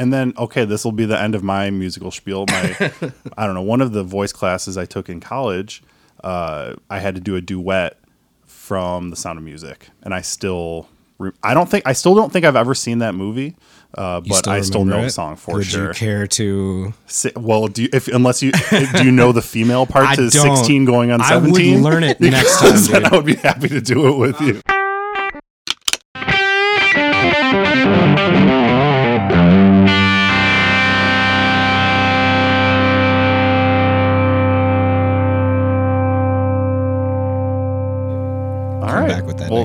and then okay, this will be the end of my musical spiel. My I don't know one of the voice classes I took in college. Uh, I had to do a duet from The Sound of Music, and I still re- I don't think I still don't think I've ever seen that movie. Uh, but I still know the song for Would sure. you care to? Si- Well, do you, if unless you do you know the female part I to sixteen going on seventeen? I would learn it next time, dude. I would be happy to do it with you.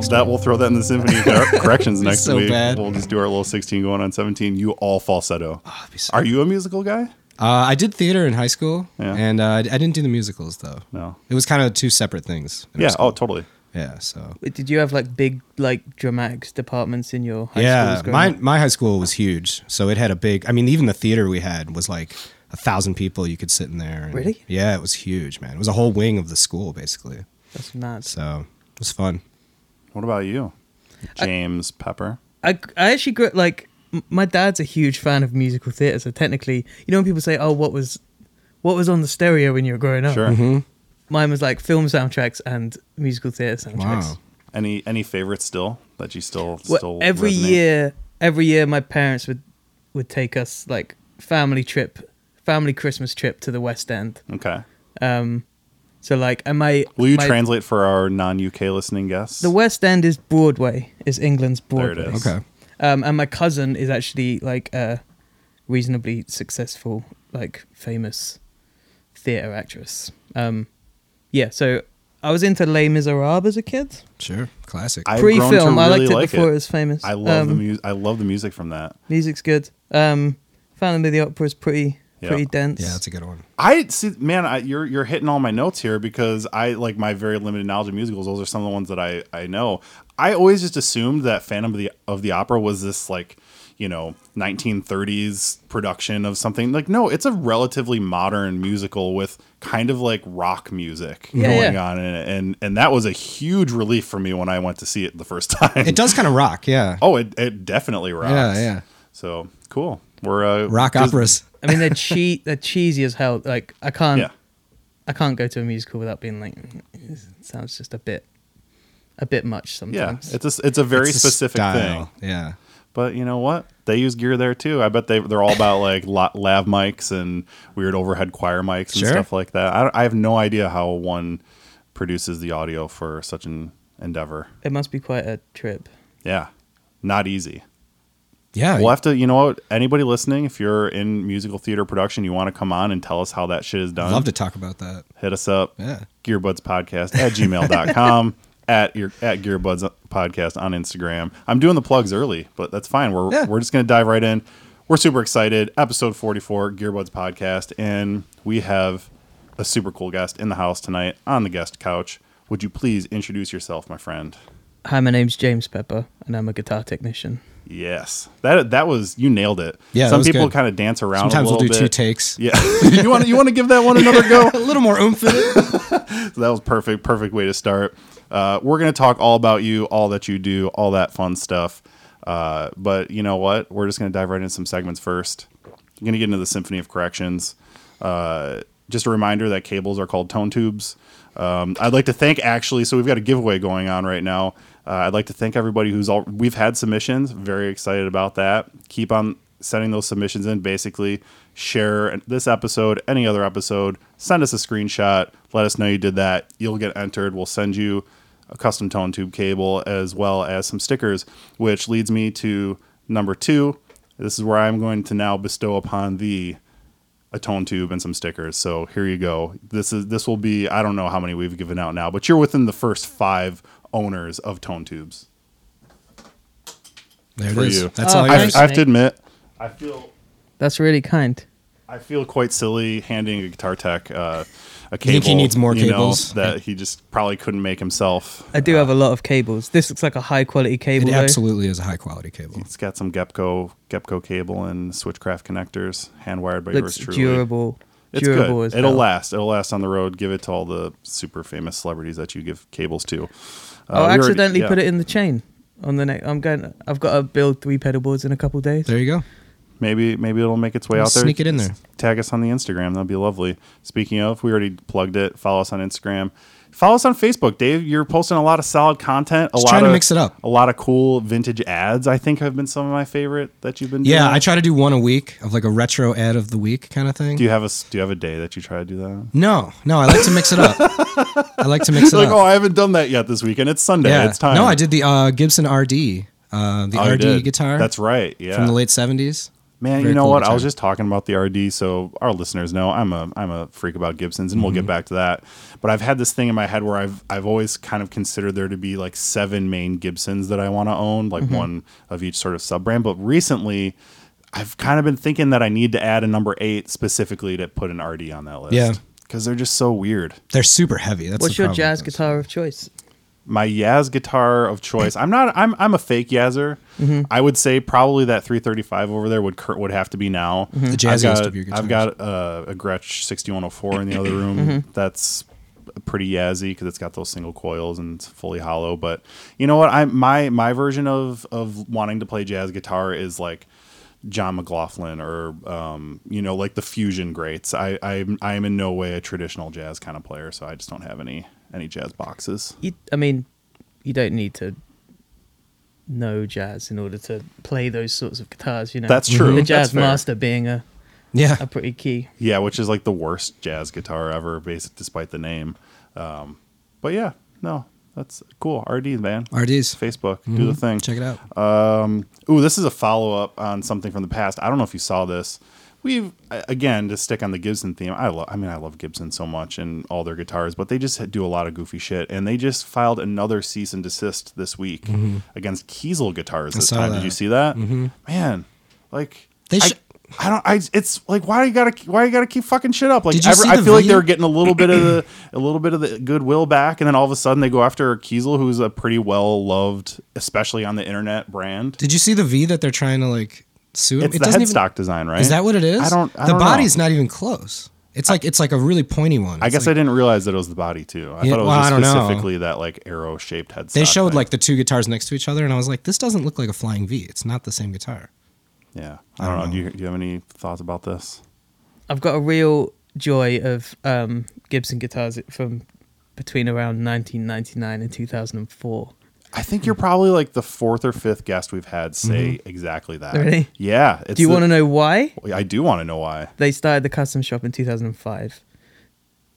Back that Well, next that week. we'll throw that in the symphony cor- corrections next so week. bad. We'll just do our little sixteen going on seventeen. You all falsetto. that'd so- Are you a musical guy? Uh, I did theater in high school, Yeah. and uh, I I didn't do the musicals though. No. It was kind of two separate things. Yeah. school. Oh, totally. yeah. So Wait, Did you have like big like dramatics departments in your high yeah, schools? my up? my high school was huge, so it had a big. I mean, even the theater we had was like a thousand people you could sit in there. and- Really? Yeah, it was huge, man. It was a whole wing of the school basically. That's mad. So it was fun. What about you, James Pepper? I, I actually grew like my dad's a huge fan of musical theatre, so technically, you know when people say, "Oh, what was what was on the stereo when you were growing up?" Sure. Mm-hmm. Mine was like film soundtracks and musical theatre soundtracks. Wow. Any any favorites still that you still Well, still every resonate? year, every year, my parents would would take us like family trip, family Christmas trip to the West End. Okay. Um, so like, and my Will you my- translate for our non UK listening guests? The West End is Broadway, is England's Broadway. There it Broadway. Okay. Um, and my cousin is actually like a reasonably successful, like famous theater actress. Um, yeah, so I was into Les Miserables as a kid. Sure. Classic. I've Pre-film, I really liked it like before it. was famous. I love the Um, music. I love the music from that. Music's good. Um, Phantom of the Opera is pretty, Yeah. pretty dense. yeah, that's a good one. I see, man. I, you're you're hitting all my notes here because I like my very limited knowledge of musicals. Those are some of the ones that I I know. I always just assumed that Phantom of the of the Opera was this like you know 1930s production of something. Like no, it's a relatively modern musical with kind of like rock music Yeah, going yeah. on in it, and and that was a huge relief for me when I went to see it the first time. It does kind of rock. Yeah. Oh, it, it definitely rocks. Yeah, yeah. So cool. We're uh, Rock just- operas. I mean, they're che- they're cheesy as hell. Like I can't, Yeah. I can't go to a musical without being like, it sounds just a bit, a bit much sometimes. Yeah, sometimes. it's a it's a very It's specific style. thing. Yeah. But you know what? They use gear there too. I bet they they're all about like la- lav mics and weird overhead choir mics and Sure. stuff like that. I, don't- I have no idea how one produces the audio for such an endeavor. it must be quite a trip. Yeah, not easy. Yeah. We'll have to, you know what? Anybody listening, if you're in musical theater production, you want to come on and tell us how that shit is done. I'd love to talk about that. hit us up. Yeah. Gearbuds Podcast at gmail.com. at your at Gearbuds Podcast on Instagram. I'm doing the plugs early, but that's fine. We're Yeah. we're just gonna dive right in. We're super excited. Episode 44, Gearbuds Podcast, and we have a super cool guest in the house tonight on the guest couch. Would you please introduce yourself, my friend? Hi, my name's James Pepper, and I'm a guitar technician. Yes, that that was you nailed it. Yeah, some people kind of dance around. Sometimes we'll do two takes. Yeah, you want you want to give that one another go? A little more oomph in it. So that was perfect, perfect way to start. Uh, we're gonna talk all about you, all that you do, all that fun stuff. Uh, but you know what? We're just gonna dive right into some segments first. I'm gonna get into the Symphony of Corrections. Uh, just a reminder that cables are called tone tubes. Um, I'd like to thank actually. So we've got a giveaway going on right now. Uh, I'd like to thank everybody who's all. We've had submissions. Very excited about that. Keep on sending those submissions in. Basically, share this episode, any other episode. Send us a screenshot. Let us know you did that. You'll get entered. We'll send you a custom tone tube cable as well as some stickers. Which leads me to number two. This is where I'm going to now bestow upon the a tone tube and some stickers. So here you go. This is this will be I don't know how many we've given out now, but you're within the first five owners of tone tubes. There it For is. you. That's Oh, all I. I have to admit, I feel That's really kind. I feel quite silly handing a guitar tech uh, a cable. I think he needs more you know, cables? that he just probably couldn't make himself. I do have a lot of cables. This looks like a high quality cable. It though. absolutely is a high quality cable. It's got some Gepco Gepco cable and Switchcraft connectors, hand wired by yours Looks truly. durable. It's durable good. It'll hell. last. It'll last on the road. Give it to all the super famous celebrities that you give cables to. I'll Uh, we already- accidentally yeah. put it in the chain on the neck. I'm going. I've got to build three pedal boards in a couple days. There you go. maybe maybe it'll make its way out there. Sneak it in there. Tag us on the Instagram. That'd be lovely. Speaking of, we already plugged it. Follow us on Instagram. Follow us on Facebook, Dave. You're posting a lot of solid content. A Just lot trying to of, mix it up. A lot of cool vintage ads. I think have been some of my favorite that you've been. doing. Yeah, I try to do one a week of like a retro ad of the week kind of thing. Do you have a Do you have a day that you try to do that? No, no, I like to mix it up. I like to mix it like, up. oh, I haven't done that yet this weekend. It's Sunday. yeah, It's time. No, I did the uh, Gibson RD, uh, the Oh, RD guitar. That's right. Yeah. from the late seventies. Man, Very you know cool what? I was just talking about the RD, so our listeners know I'm a I'm a freak about Gibsons, and we'll Mm-hmm. get back to that. But I've had this thing in my head where I've I've always kind of considered there to be like seven main Gibsons that I want to own, like Mm-hmm. one of each sort of sub brand. But recently, I've kind of been thinking that I need to add a number eight specifically to put an RD on that list. Yeah. because they're just so weird. They're super heavy. That's What's the your jazz guitar of choice? My Yaz guitar of choice. I'm not. I'm. I'm a fake Yazzer. Mm-hmm. I would say probably that 335 over there would cur- would have to be now. The I've jazziest got, of your guitars. I've got uh, a Gretsch 6104 in the other room. Mm-hmm. That's pretty Yazzy because it's got those single coils and it's fully hollow. But you know what? I my my version of of wanting to play jazz guitar is like. John McLaughlin or um, you know like the fusion greats. I I I am in no way a traditional jazz kind of player, so I just don't have any any jazz boxes. You, I mean, you don't need to know jazz in order to play those sorts of guitars. You know, That's true. The Jazzmaster being a, Yeah, a pretty key. Yeah, which is like the worst jazz guitar ever, basic despite the name. Um, but yeah, no, that's cool. RD man, RDs. Facebook, do the thing. Check it out. Um, ooh, this is a follow up on something from the past. I don't know if you saw this. We've again to stick on the Gibson theme. I love. I mean, I love Gibson so much and all their guitars, but they just do a lot of goofy shit. And they just filed another cease and desist this week mm-hmm. against Kiesel guitars. This time, did you see that? Mm-hmm. Man, like They I, sh- I don't. I. It's like why do you gotta why you gotta keep fucking shit up? Like every- I feel like they were getting a little bit of the a little bit of the goodwill back, and then all of a sudden they go after Kiesel, who's a pretty well loved, especially on the internet brand. Did you see the V that they're trying to like sue? him? It's the headstock design, right? Is that what it is? I don't. I the don't know. body's not even close. It's like it's like a really pointy one. I guess like- I didn't realize that it was the body too. I Yeah, thought it was well, just I don't know. specifically that like arrow shaped headstock. They showed thing. like the two guitars next to each other, and I was like, this doesn't look like a flying V. It's not the same guitar. yeah. I don't, know. Do you, do you have any thoughts about this? I've got a real joy of um, Gibson guitars from between around 1999 and 2004. I think you're probably like the fourth or fifth guest we've had say exactly that. Really? Yeah. It's Do you want to know why? I do want to know why. They started the custom shop in 2005.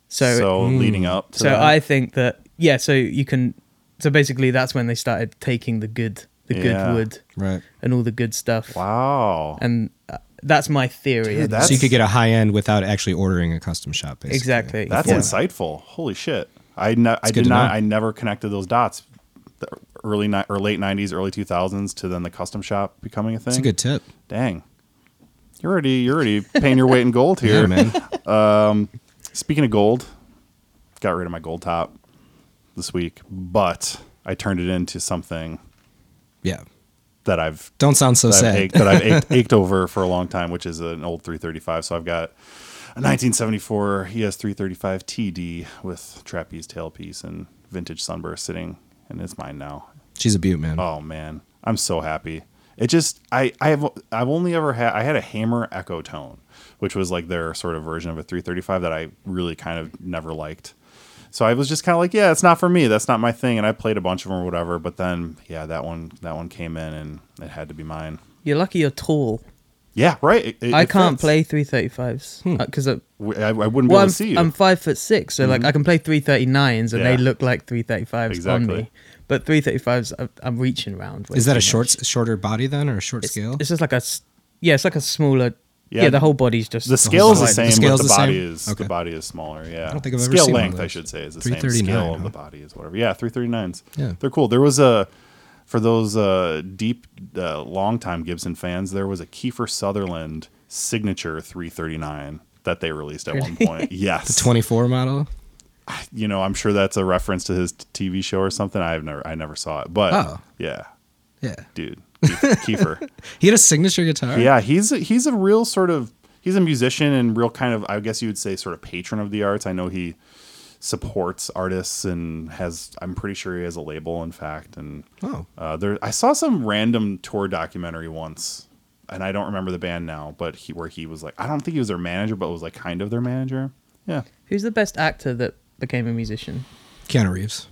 So, So, Hmm. leading up to so that. I think that yeah. So you can. So basically, that's when they started taking the good, the Yeah. good wood Right. and all the good stuff. Wow. And uh, that's my theory. Dude, that's- so you could get a high end without actually ordering a custom shop. Basically. Exactly. That's Yeah. insightful. Holy shit. I ne- I did not know. I never connected those dots. The early ni- or late 90s, early 2000s to then the custom shop becoming a thing. It's a good tip. Dang. You're already you're already paying your weight in gold here. Yeah, man. Um, speaking of gold, got rid of my gold top this week, but I turned it into something Yeah. that I've Don't sound so that I've sad. ached, that I've ached, ached over for a long time, which is an old 335. So I've got a 1974 ES 335 TD with trapeze tailpiece and vintage sunburst sitting, and it's mine now. She's a beaut, man. Oh man, I'm so happy. It just I I have I've only ever had I had a Hamer Echotone, which was like their sort of version of a 335 that I really kind of never liked. So I was just kind of like, yeah, it's not for me. That's not my thing. And I played a bunch of them or whatever. But then, yeah, that one that one came in and it had to be mine. You're lucky you're tall. Yeah, right. It- it- I it can't fits. play 335s because I, W- I, I wouldn't be well, able I'm, to see you. I'm five foot six, so like mm-hmm. I can play 339s and Yeah. they look like 335s on me. But 335s, I'm, I'm reaching around. Is that a short, much. shorter body then, or a short It's, scale? it's just like a, yeah, it's like a smaller. Yeah. Yeah, the whole body's just the scale is the same, The scale's but the the body same? is Okay. the body is smaller. Yeah, I don't think I've ever scale seen one of length, I should say, is the same 339, scale of the body is whatever. Yeah, three thirty nines. Yeah. they're cool. There was a for those uh, deep, uh, longtime Gibson fans. There was a Kiefer Sutherland signature three thirty nine that they released at one point. Yes, the 24 model. You know, I'm sure that's a reference to his t- TV show or something. I've never, I never saw it, but Oh. yeah, Yeah. dude, Kiefer. He had a signature guitar. Yeah, he's a, he's a real sort of he's a musician and real kind of I guess you would say sort of patron of the arts. I know he supports artists and has I'm pretty sure he has a label in fact and Oh. uh, there I saw some random tour documentary once and I don't remember the band now, but he where he was like I don't think he was their manager, but was like kind of their manager. Yeah, Who's the best actor that became a musician? Keanu Reeves.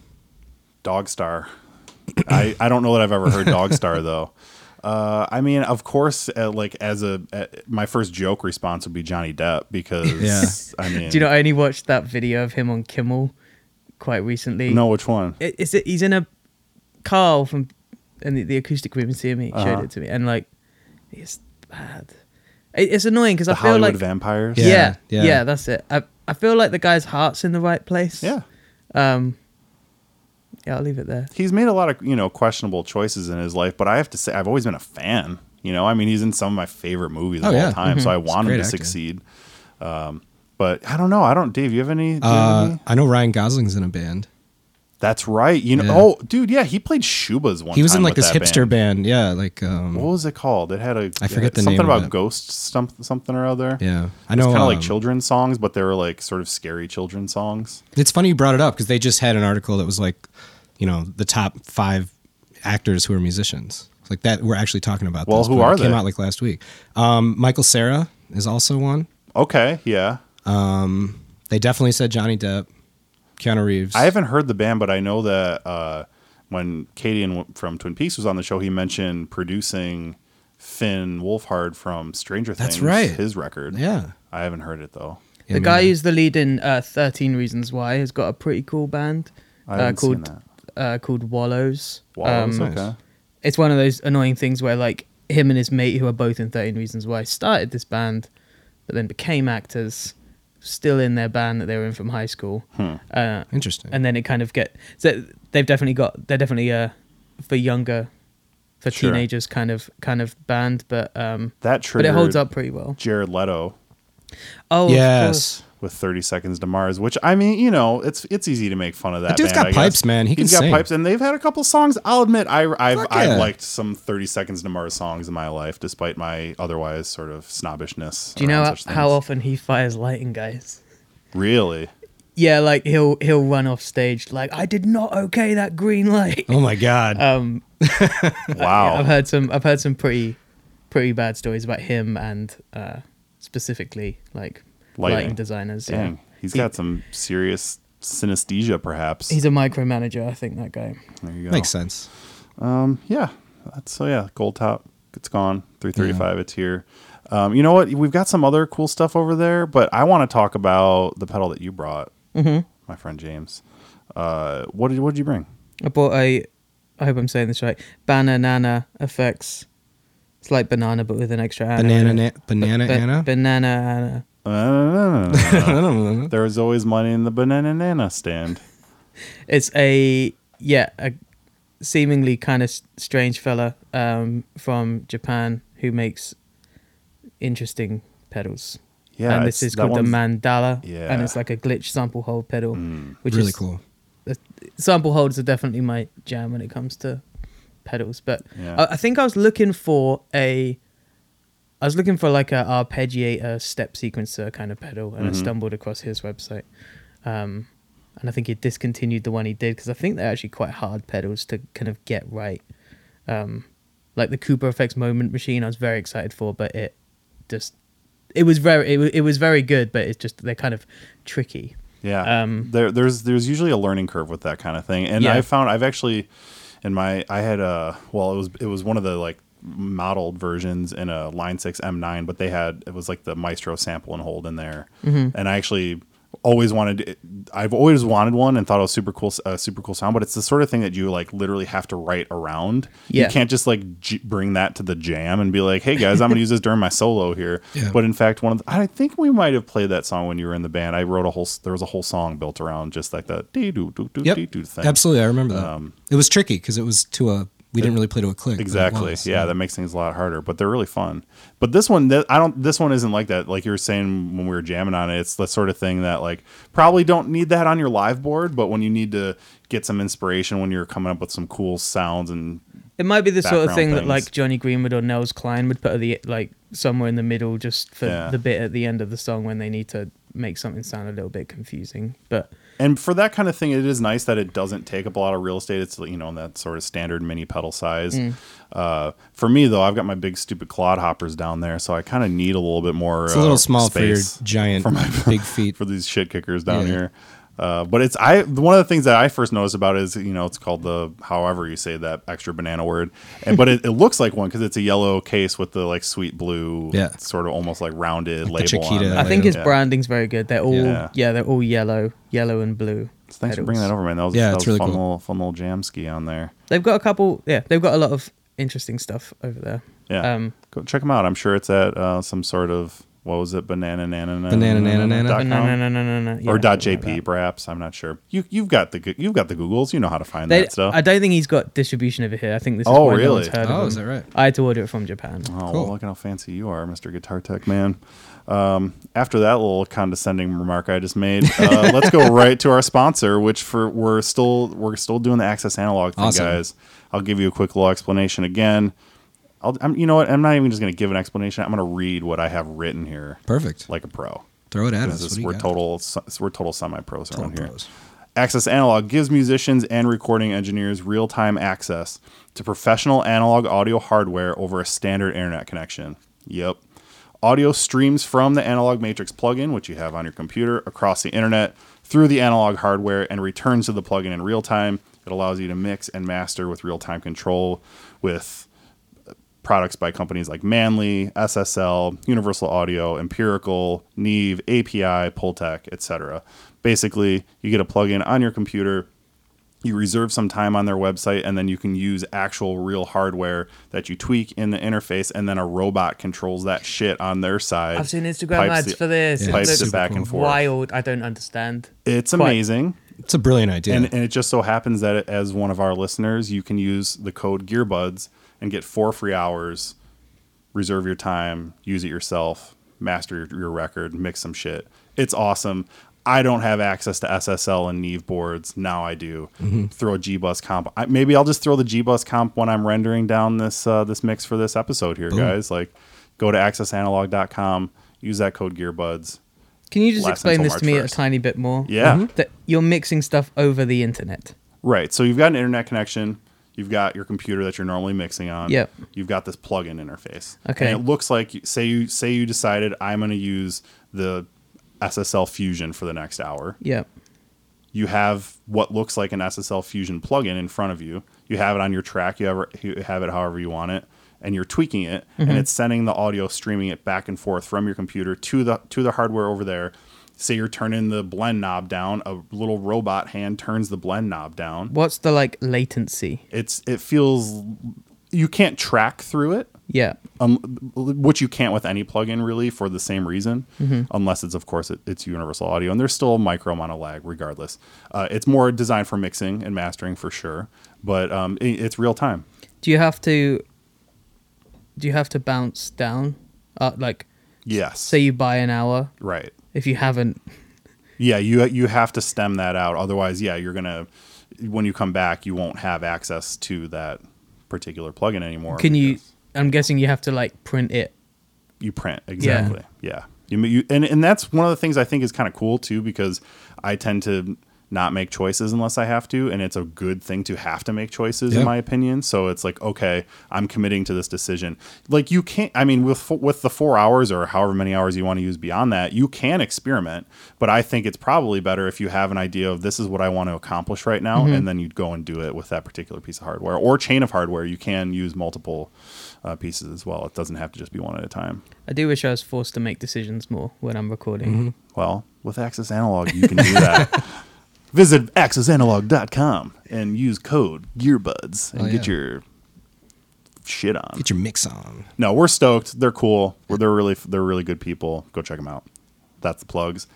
Dogstar. I I don't know that I've ever heard Dogstar though. Uh, I mean, of course, uh, like as a uh, my first joke response would be Johnny Depp because Yeah. I mean, Do you know? I only watched that video of him on Kimmel quite recently. No, which one? it, it's he's in a car from and the, the acoustic room in CME showed Uh-huh. it to me, and like it's bad. It, it's annoying because I feel Hollywood like Vampires. Yeah, yeah, yeah. yeah, that's it. I I feel like the guy's heart's in the right place. yeah. Um. Yeah, I'll leave it there. he's made a lot of you know questionable choices in his life, but I have to say I've always been a fan. You know, I mean, he's in some of my favorite movies Oh, of yeah. all time, so I want him to actor. succeed. Um, but I don't know. I don't. Dave, you have any? do you have Uh, any? I know Ryan Gosling's in a band. That's right. You know. Yeah. Oh, dude, yeah, he played Schuba's one. He was time in like this hipster band. Yeah, like um, What was it called? It had a I forget the something name about it. ghost something something or other. yeah. I It's know. kind of like um, children's songs, but they were like sort of scary children's songs. It's funny you brought it up because they just had an article that was like, you know, the top five actors who are musicians. Like that, we're actually talking about. Well, those, who are it Came out like last week. Um, Michael Cera is also one. Okay, yeah. Um, they definitely said Johnny Depp, Keanu Reeves. I haven't heard the band, but I know that uh, when Cadien from Twin Peaks was on the show, he mentioned producing Finn Wolfhard from Stranger Things. That's right. His record. Yeah. I haven't heard it though. Yeah, the guy who's the lead in uh, Thirteen Reasons Why has got a pretty cool band uh, haven't seen called that. Uh, called Wallows. Wallows, Um, nice. okay. it's one of those annoying things where like him and his mate who are both in 13 reasons why started this band but then became actors still in their band that they were in from high school Hmm. uh, Interesting. and then it kind of get so they've definitely got they're definitely uh for younger for Sure. teenagers kind of kind of band but um That true but it holds up pretty well Jared Leto oh of yes. Course. with 30 Seconds to Mars, which I mean, you know, it's it's easy to make fun of that. That dude's band, got I guess. pipes, man. He He's can got sing. pipes, and they've had a couple songs. I'll admit, I, I've Fuck I've liked some 30 Seconds to Mars songs in my life, despite my otherwise sort of snobbishness. do you know how, such how often he fires lighting guys Really? yeah like he'll he'll run off stage like i did not okay that green light oh my god. um Wow. I've heard some. I've heard some pretty, pretty bad stories about him and uh, specifically like lighting, Lighting. designers. Dang. Yeah, He's He- got some serious synesthesia, perhaps. he's a micromanager. I think that guy. there you go. Makes sense. Um, yeah. That's, so yeah, Gold Top, it's gone. 335, it's here. Um, you know what? We've got some other cool stuff over there, but I want to talk about the pedal that you brought, Mm-hmm. my friend James. Uh, what did what did you bring? I bought a. I hope I'm saying this right. Bananana effects. It's like banana, but with an extra Anna. Banana, na- banana, Ba- Anna. Banana Anna. Uh, I don't know. there was always money in the banana nana stand. It's a yeah, a seemingly kind of strange fella um, from Japan who makes interesting pedals. Yeah, and this is called the Mandala. Yeah. and it's like a glitch sample hold pedal, Mm. which really is cool. sample holds are definitely my jam when it comes to pedals. But Yeah. I, I think I was looking for a, I was looking for like a arpeggiator step sequencer kind of pedal, and I Mhm. stumbled across his website. Um, and I think he discontinued the one he did because I think they're actually quite hard pedals to kind of get right. Um, like the Cooper Effects Moment Machine, I was very excited for, but it just it was very it, it was very good, but it's just they're kind of tricky. Yeah. Um, there, there's there's usually a learning curve with that kind of thing, and Yeah. I found I've actually in my I had a well it was it was one of the like modeled versions in a Line Six M9, but they had it was like the Maestro sample and hold in there, Mm-hmm. and I actually always wanted I've always wanted one and thought it was super cool uh, super cool sound but it's the sort of thing that you like literally have to write around Yeah. you can't just like j- bring that to the jam and be like hey guys I'm gonna use this during my solo here Yeah. but in fact one of the, I think we might have played that song when you were in the band I wrote a whole there was a whole song built around just like that dee doo doo doo Yep. thing Absolutely, I remember that. Um, it was tricky because it was to a. We didn't really play to a click. Exactly. was, yeah, that makes things a lot harder, but they're really fun. But this one, th- I don't. This one isn't like that. Like you were saying when we were jamming on it, it's the sort of thing that like probably don't need that on your live board, but when you need to get some inspiration when you're coming up with some cool sounds and It might be the sort of background thing that like Jonny Greenwood or Nels Cline would put at the like somewhere in the middle, just for Yeah. the bit at the end of the song when they need to make something sound a little bit confusing. But And for that kind of thing, it is nice that it doesn't take up a lot of real estate. It's you know that sort of standard mini pedal size. Mm. Uh, for me though, I've got my big stupid clod hoppers down there, so I kind of need a little bit more. It's a little uh, small for your giant for my- big feet. for these shit kickers down Yeah. here. Uh, but it's I one of the things that I first noticed about it is you know it's called the however you say that extra banana word, and but it, it looks like one because it's a yellow case with the like sweet blue, Yeah. sort of almost like rounded Like the label. on Chiquita. I think his Yeah. branding's very good. They're all Yeah. yeah, they're all yellow, yellow and blue. Thanks for bringing that over, man. That was, Yeah, that was really fun cool. little fun little jam ski on there. They've got a couple. Yeah, they've got a lot of interesting stuff over there. Yeah, Um, go check them out. I'm sure it's at uh, some sort of what was it, banana nana nana Banana Nana Nana? dot com? yeah, or dot something like jp that. perhaps. I'm not sure. You you've got the you've got the Googles. You know how to find They, that stuff. I don't think he's got distribution over here. I think this is Oh, why no really? heard of Oh, him. is that right? I had to order it from Japan. Oh, Cool. look at how fancy you are, Mr. Guitar Tech Man. Um, after that little condescending remark I just made, uh, let's go right to our sponsor, which for we're still we're still doing the Access Analog thing, Awesome. guys. I'll give you a quick little explanation again. I'll, I'm, you know what? I'm not even just going to give an explanation. I'm going to read what I have written here, Perfect. like a pro. Throw it at us. is- What do you we're total we're total semi pros around here. pros. Access Analog gives musicians and recording engineers real time access to professional analog audio hardware over a standard internet connection. Yep. Audio streams from the Analog Matrix plugin, which you have on your computer, across the internet through the analog hardware and returns to the plugin in real time. It allows you to mix and master with real time control with products by companies like Manley, SSL, Universal Audio, Empirical, Neve, API, Pultec, etc. Basically, you get a plugin on your computer, you reserve some time on their website, and then you can use actual real hardware that you tweak in the interface, and then a robot controls that shit on their side. I've seen Instagram ads the- for this. Yeah, It Pipes looks it back and cool. forth. wild. I don't understand. It's Quite. amazing. It's a brilliant idea. And, and it just so happens that as one of our listeners, you can use the code Gearbuds and get four free hours. Reserve your time, use it yourself, master your, your record, mix some shit. It's awesome. I don't have access to SSL and Neve boards. Now I do. Throw a G Bus comp. I, maybe I'll just throw the G Bus comp when I'm rendering down this uh, this mix for this episode here, guys. Like, go to accessanalog.com, use that code Gearbuds. Can you just explain this March to me 1st. a tiny bit more? Yeah. That you're mixing stuff over the internet. Right. So you've got an internet connection. You've got your computer that you're normally mixing on. Yep. You've got this plug-in interface. Okay. And it looks like say you say you decided I'm going to use the SSL Fusion for the next hour. Yeah. You have what looks like an SSL Fusion plugin in front of you. You have it on your track. You have, you have it however you want it, and you're tweaking it, Mm-hmm. and it's sending the audio, streaming it back and forth from your computer to the to the hardware over there. Say you're turning the blend knob down, a little robot hand turns the blend knob down What's the like latency? it's it feels you can't track through it Yeah. um, which you can't with any plugin really for the same reason unless it's of course it, it's universal audio and there's still a micro amount of lag regardless uh, it's more designed for mixing and mastering for sure but um, it, it's real time Do you have to? Do you have to bounce down? Uh, like, yes say you buy an hour. right If you haven't, yeah you you have to stem that out otherwise yeah you're gonna when you come back you won't have access to that particular plugin anymore can you? I'm guessing you have to like print it. you print exactly yeah, You, you and and that's one of the things i think is kind of cool too because i tend to not make choices unless i have to and it's a good thing to have to make choices Yeah. in my opinion so it's like okay i'm committing to this decision like you can't i mean with with the 4 hours or however many hours you want to use beyond that you can experiment but i think it's probably better if you have an idea of this is what i want to accomplish right now and then you'd go and do it with that particular piece of hardware or chain of hardware you can use multiple uh, pieces as well it doesn't have to just be one at a time I do wish I was forced to make decisions more when I'm recording. Mm-hmm. Well, with Access Analog, you can do that. Visit accessanalog.com and use code Gearbuds and Oh, get yeah. your shit on. Get your mix on. No, we're stoked. They're cool. We're, they're really they're really good people. Go check them out. That's the plugs.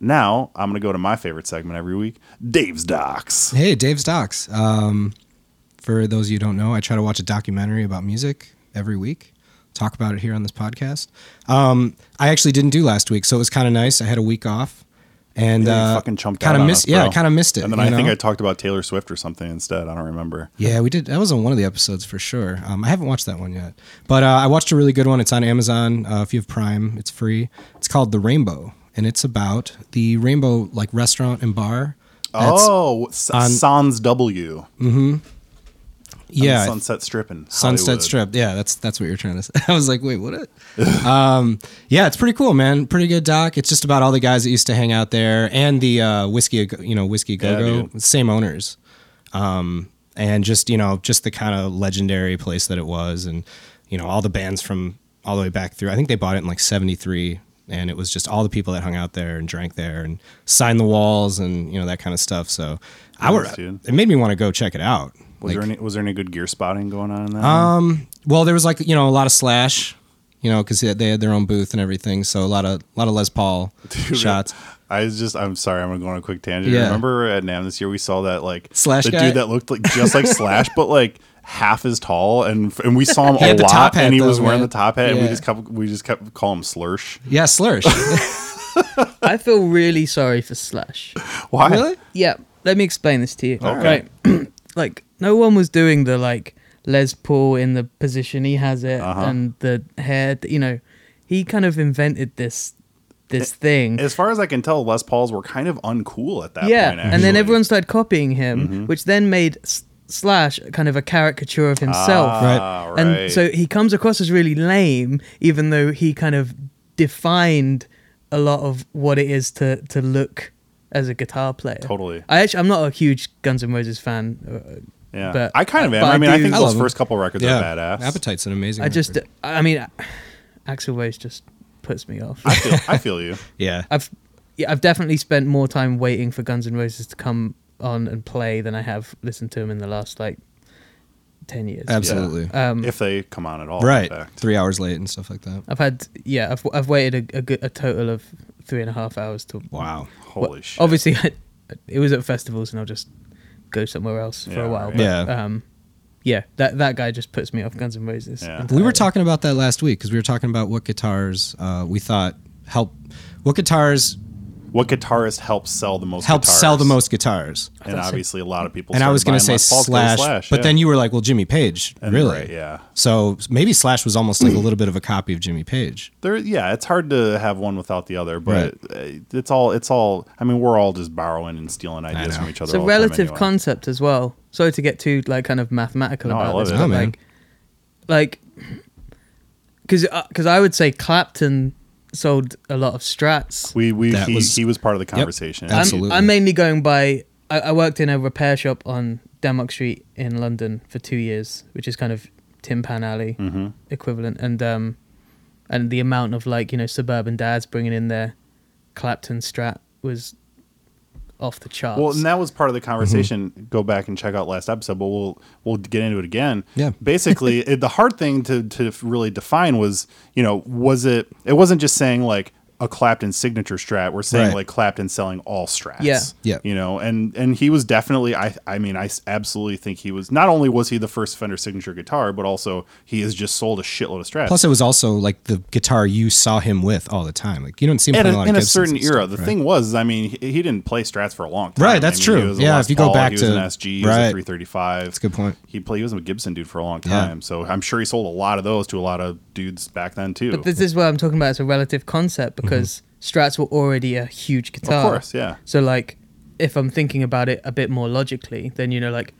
Now I'm gonna go to my favorite segment every week, Dave's Docs. Hey, Dave's Docs. Um, for those of you who don't know, I try to watch a documentary about music every week. Talk about it here on this podcast. Um, I actually didn't do last week, so it was kind of nice. I had a week off, and Yeah, uh, fucking chumped kind out of missed. us, yeah, I kind of missed it. And then you I think? I talked about Taylor Swift or something instead. I don't remember. Yeah, we did. That was on one of the episodes for sure. Um, I haven't watched that one yet, but uh, I watched a really good one. It's on Amazon. Uh, if you have Prime, it's free. It's called The Rainbow, and it's about the Rainbow like restaurant and bar. Oh, on- Sans W. on yeah, Sunset Strip in Sunset. Strip. Yeah, that's that's what you're trying to say. I was like, wait, what? um, yeah, it's pretty cool, man. Pretty good doc. It's just about all the guys that used to hang out there and the uh, whiskey, you know, whiskey go go, dude. same owners. Um, and just you know, just the kind of legendary place that it was, and you know, all the bands from all the way back through. I think they bought it in like '73. And it was just all the people that hung out there and drank there and signed the walls and you know that kind of stuff. So I would, dude. it made me want to go check it out. Was Like- there any was there any good gear spotting going on in that? um, well, there was like you know a lot of Slash, you know, because they had their own booth and everything. So a lot of a lot of Les Paul Dude, shots. I was just I'm sorry, I'm gonna go on a quick tangent. Yeah. Remember at NAMM this year we saw that like Slash the guy? dude that looked like just like Slash, but like half as tall and and we saw him He a the lot hat, and he though, was wearing man. the top hat and we just kept we just kept calling him Slursh. Yeah, Slursh. I feel really sorry for Slash. Why? really? Yeah, let me explain this to you. Okay. Right. like no one was doing the like Les Paul in the position he has it Uh-huh. and the hair. You know, he kind of invented this this thing. As far as I can tell, Les Pauls were kind of uncool at that yeah, point. and then everyone started copying him, Mm-hmm. which then made Slash kind of a caricature of himself. Ah, right. And so he comes across as really lame, even though he kind of defined a lot of what it is to to look as a guitar player. Totally. I actually, I'm not a huge Guns N' Roses fan. Yeah, but- I kind of am. I I mean, I do- think I those first couple records yeah, are badass. Appetite's an amazing. I just. I mean, Axl Rose just puts me off. I feel, I feel you. yeah. I've, yeah, I've definitely spent more time waiting for Guns N' Roses to come on and play than I have listened to them in the last like ten years. Absolutely. Um, If they come on at all, in right. fact. Three hours late and stuff like that. I've had, yeah, I've I've waited a, a, good, a total of three and a half hours to. Wow. Holy Well, shit! Obviously, it was at festivals, and I'll just go somewhere else for Yeah, a while. right. But, Yeah. Um, yeah, that that guy just puts me off Guns N' Roses. Yeah. We were talking about that last week because we were talking about what guitars uh, we thought help. What guitars what guitarist helps sell the most? help guitars? sell the most guitars? And obviously, a lot of people. And I was going to say Les Pauls 'cause Slash, but yeah. then you were like, well, Jimmy Page, And really? right, yeah. So maybe Slash was almost like a little bit of a copy of Jimmy Page. there yeah it's hard to have one without the other but uh it's all it's all i mean we're all just borrowing and stealing ideas from each other it's a all the time relative anyway. concept as well. Sorry to get too like kind of mathematical No, I about love this, it. but No, man. like, like, because because I would say Clapton sold a lot of Strats. we we That he, was- he was part of the conversation Yep, absolutely. I'm, I'm mainly going by. I, I worked in a repair shop on Denmark Street in London for two years, which is kind of Tin Pan Alley hmm equivalent, and um, and the amount of like you know suburban dads bringing in their Clapton Strat was off the charts. well and that was part of the conversation Mm-hmm. go back and check out last episode but we'll we'll get into it again Yeah. basically it, the hard thing to to really define was you know was it it wasn't just saying like a Clapton signature strat. We're saying Right. like Clapton selling all strats. Yeah. Yeah. You know, and and he was definitely I I mean I absolutely think he was not only was he the first Fender signature guitar, but also he has just sold a shitload of strats. Plus, it was also like the guitar you saw him with all the time. Like you don't see him at playing a, a lot in of a Gibsons certain era, stuff, the right? thing was, I mean, he, he didn't play strats for a long time. Right, that's I mean, true. He was a Yeah, Les if you go Paul, back he was an to- SG, he was right. a 335. That's a good point. He played. He was a Gibson dude for a long Yeah. time, so I'm sure he sold a lot of those to a lot of dudes back then too. But this is what I'm talking about. It's a relative concept because Because strats were already a huge guitar. of course, yeah. So like, if I'm thinking about it a bit more logically, then you know, like,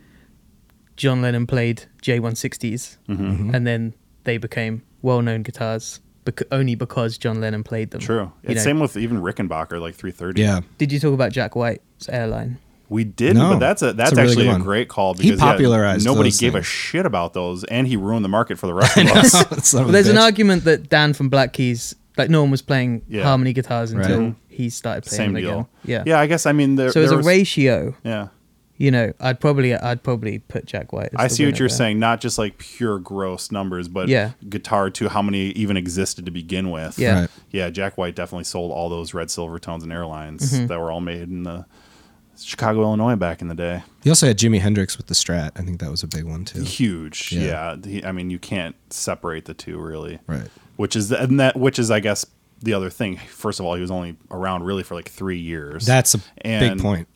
John Lennon played J160s, Mm-hmm. and then they became well-known guitars bec- only because John Lennon played them. True. You know, same with even Rickenbacker, like 330. Yeah, Did you talk about Jack White's airline? We did, No, but that's a that's a really actually good a great call He because yeah, popularized nobody those gave a shit about those, and he ruined the market for the rest of us. Son Well, a there's an argument that Dan from Black Keys, like no one was playing Yeah. harmony guitars until Mhm. he started playing Same them deal. again. Yeah. yeah, I guess I mean there. So as there a was- ratio, yeah. you know, I'd probably I'd probably put Jack White. As I the see what winner you're there. saying, not just like pure gross numbers, but Yeah. guitar to how many even existed to begin with. Yeah. Right. Yeah, Jack White definitely sold all those red Silvertones and airlines Mhm. that were all made in the Chicago, Illinois back in the day. You also had Jimi Hendrix with the Strat. I think that was a big one too. Huge. Yeah. Yeah. He- I mean, you can't separate the two really. Right. Which is and that which is I guess the other thing. First of all, he was only around really for like 3 years. That's a And- big point.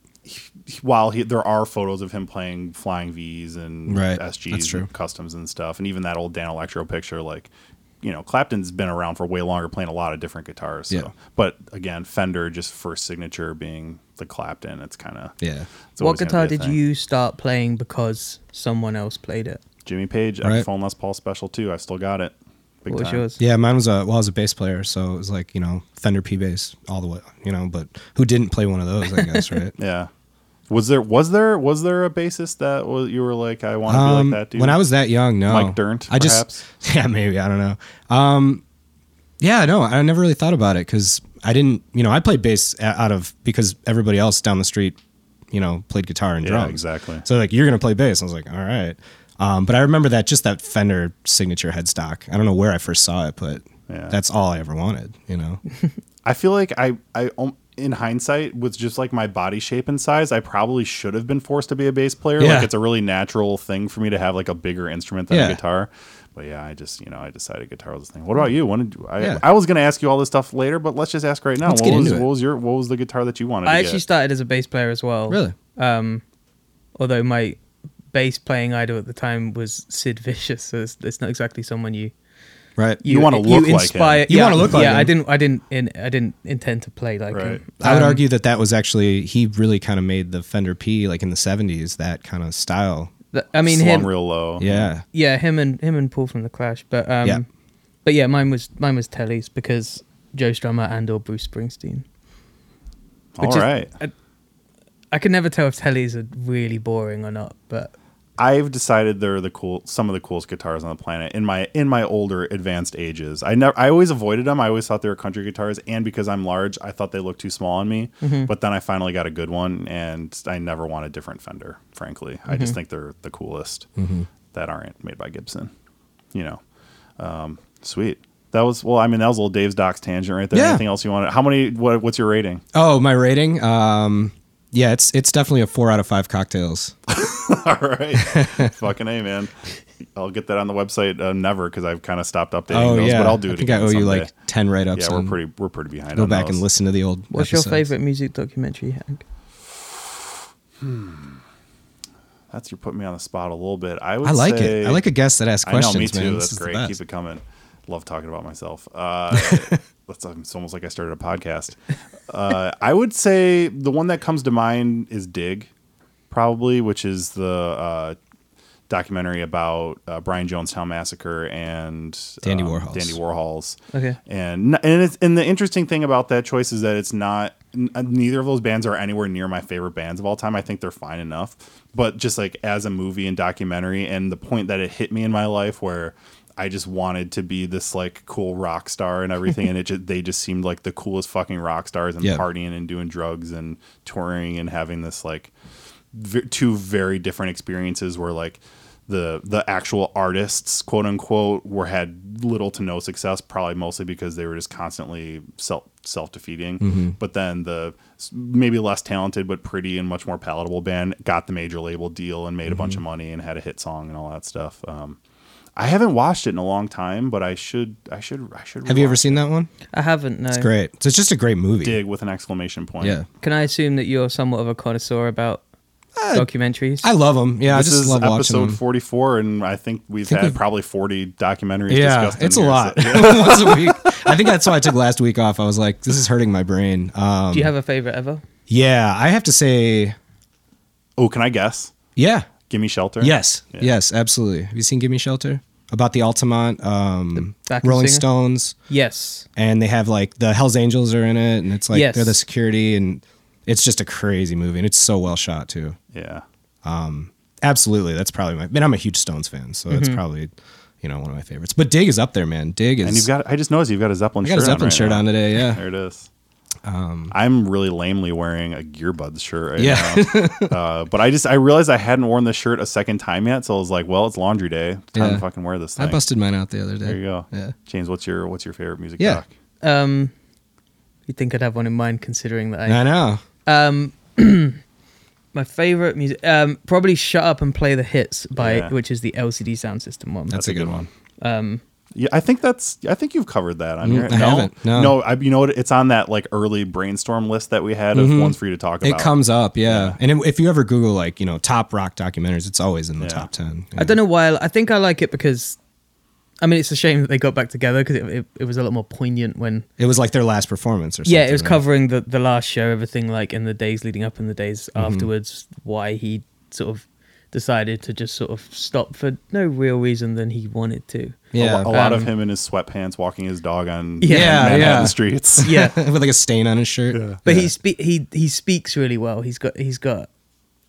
while he, there are photos of him playing flying V's and Right, SGs and customs and stuff, and even that old Danelectro picture, like you know, Clapton's been around for way longer, playing a lot of different guitars. So. Yeah. But again, Fender just first signature being the Clapton. It's kind of Yeah. what guitar did you start playing because someone else played it? Jimmy Page, Right. Epiphone Les Paul Special too. I still got it. Big what was time. yours? Yeah, mine was a well, I was a bass player, so it was like you know Fender P bass all the way, you know. But who didn't play one of those? I guess right. Yeah. Was there was there was there a bassist that was, you were like I want to be Um, like that dude? when I was that young, no. Mike Dirnt, I just perhaps? yeah maybe I don't know. Um, yeah, no, I never really thought about it because I didn't. You know, I played bass out of because everybody else down the street, you know, played guitar and Yeah, drums. exactly. So like you're gonna play bass. I was like, all right. Um, but I remember that just that Fender signature headstock. I don't know where I first saw it, but Yeah. that's all I ever wanted. You know. I feel like I I um, in hindsight with just like my body shape and size, I probably should have been forced to be a bass player. Yeah. Like it's a really natural thing for me to have like a bigger instrument than Yeah. a guitar. But yeah, I just you know I decided guitar was the thing. What about you? When did you, I Yeah. I was gonna ask you all this stuff later, but let's just ask right now. Let's what get was it. what was your what was the guitar that you wanted? I to actually get? started as a bass player as well. Really? Um, although my bass playing idol at the time was Sid Vicious, so it's, it's not exactly someone you Right. You wanna look like him. You yeah, wanna look like yeah. him. I didn't. I didn't. In, I didn't intend to play like Right. him. I would Um, argue that that was actually he really kind of made the Fender P like in the '70s that kind of style. that- I mean, slung him. real low. Yeah. Yeah, him and him and Paul from the Clash. But um, Yeah. but yeah, mine was mine was Telly's because Joe Strummer and or Bruce Springsteen. All is- right. I, I can never tell if Telly's are really boring or not, but I've decided they're the cool some of the coolest guitars on the planet in my in my older advanced ages. I never I always avoided them. I always thought they were country guitars and because I'm large, I thought they looked too small on me. Mm-hmm. But then I finally got a good one and I never want a different Fender, frankly. I Mm-hmm. just think they're the coolest that aren't made by Gibson. You know. Um, sweet. That was well, I mean that was a little Dave's Docs tangent right there. Yeah. Anything else you wanted? How many what, what's your rating? Oh, my rating. Um, yeah, it's it's definitely a four out of five cocktails. All right. Fucking A, man. I'll get that on the website uh, never because I've kind of stopped updating oh those, yeah, but I'll do it I think again I owe you like ten write ups. Yeah, we're pretty we're pretty behind. Go on back those. and listen to the old. what's your favorite music documentary, Hank? That's you're putting me on the spot a little bit. I would. I like say, it. I like a guest that asks I know, questions. me too. Man. That's is great. Keep it coming. Love talking about myself. Uh, that's it's almost like I started a podcast. Uh, I would say the one that comes to mind is Dig, probably, which is the uh, documentary about uh, Brian Jonestown massacre and Dandy um, Warhols. Dandy Warhols. Okay. and and it's and the interesting thing about that choice is that it's not n- uh, neither of those bands are anywhere near my favorite bands of all time. I think they're fine enough, but just like as a movie and documentary, and the point that it hit me in my life where. I just wanted to be this like cool rock star and everything, and it just they just seemed like the coolest fucking rock stars and Yeah. partying and doing drugs and touring and having this like v- two very different experiences where like the the actual artists quote unquote were had little to no success probably mostly because they were just constantly self self defeating but then the maybe less talented but pretty and much more palatable band got the major label deal and made a bunch of money and had a hit song and all that stuff. Um I haven't watched it in a long time, but I should. I should. I should. Have you ever rewatch seen that one? I haven't. No. It's great. So it's just a great movie. Dig with an exclamation point. Yeah, Can I assume that you're somewhat of a connoisseur about documentaries? I love them. Yeah, this I just is love watching episode them. 44, and I think we've think had we've- probably 40 documentaries Yeah, discussed. it's a here, lot. so- yeah. Once a week. I think that's why I took last week off. I was like, this is hurting my brain. Um, Do you have a favorite ever? yeah, I have to say, Oh, can I guess? yeah, Give me shelter. yes, Yeah. yes, absolutely. Have you seen Give Me Shelter? About the Altamont, um, backup Rolling singer? Stones, Yes. and they have like the Hell's Angels are in it, and it's like Yes. they're the security, and it's just a crazy movie, and it's so well shot too. Yeah. Um, Absolutely, that's probably my. I mean, I'm a huge Stones fan, so it's Mm-hmm. probably you know one of my favorites. But Dig is up there, man. Dig is. And you've got, I just noticed you've got a Zeppelin I got a shirt Zeppelin on. right shirt now. on today. Yeah. There it is. I'm really lamely wearing a Gearbuds shirt right Yeah. now. uh, but I just, I realized I hadn't worn this shirt a second time yet. So I was like, well, it's laundry day. Time Yeah. to fucking wear this thing. I busted mine out the other day. There you go. Yeah. James, what's your, what's your favorite music Yeah. doc? Um, you'd think I'd have one in mind, considering that I. I know. Um, my favorite music, um, probably "Shut Up and Play the Hits" by Yeah. which is the LCD Soundsystem one. That's, a good one. Um, Yeah, I think that's. I think you've covered that on Mm, here. I no, haven't, no. I, you know what? It's on that like early brainstorm list that we had of Mhm. ones for you to talk about. It comes up, yeah. Yeah. And it, if you ever Google like you know top rock documentaries, it's always in the Yeah. top ten. I don't know why. I think I like it because I mean, it's a shame that they got back together because it, it, it was a lot more poignant when. It was like their last performance or something. Yeah, it was right? covering the the last show, everything like in the days leading up and the days Mm-hmm. afterwards. Why he sort of decided to just sort of stop for no real reason than he wanted to. Yeah. a, a lot of Um, him in his sweatpants walking his dog on Yeah, Manhattan yeah. streets. Yeah, with like a stain on his shirt. Yeah. but Yeah. he spe- he he speaks really well. He's got he's got.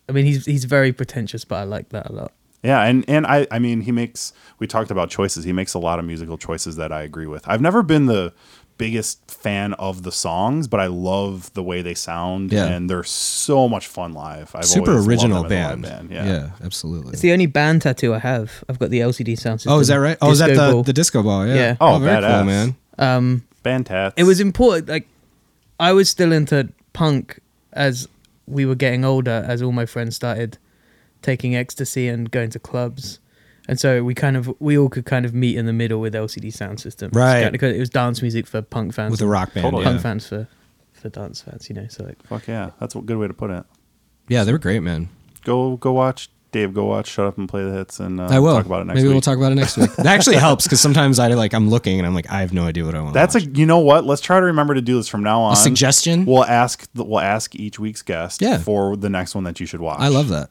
I mean, he's he's very pretentious, but I like that a lot. Yeah, and and I I mean he makes we talked about choices. He makes a lot of musical choices that I agree with. I've never been the biggest fan of the songs, but I love the way they sound Yeah. and they're so much fun live. I've Super original them as a live band. Yeah. Yeah. absolutely. It's the only band tattoo I have. I've got the LCD Soundsystem. oh, is that right? Oh, is that the, the disco ball? Yeah. Yeah. Oh, very badass. cool, man. um? Band tats. it was important like i was still into punk as we were getting older as all my friends started taking ecstasy and going to clubs and so we kind of we all could kind of meet in the middle with LCD Soundsystem Right. kind of- because it was dance music for punk fans With a rock band. Totally. punk Yeah. fans for for dance fans you know so like Fuck yeah. That's a good way to put it. yeah, they were great, man. Go go watch Dave go watch Shut Up and Play the Hits and uh, I will talk about it next Maybe week. we'll talk about it next week. That actually helps because sometimes I like I'm looking and I'm like I have no idea what I want. That's a you know what? Let's try to remember to do this from now on. a suggestion. We'll ask we'll ask each week's guest Yeah. for the next one that you should watch. I love that.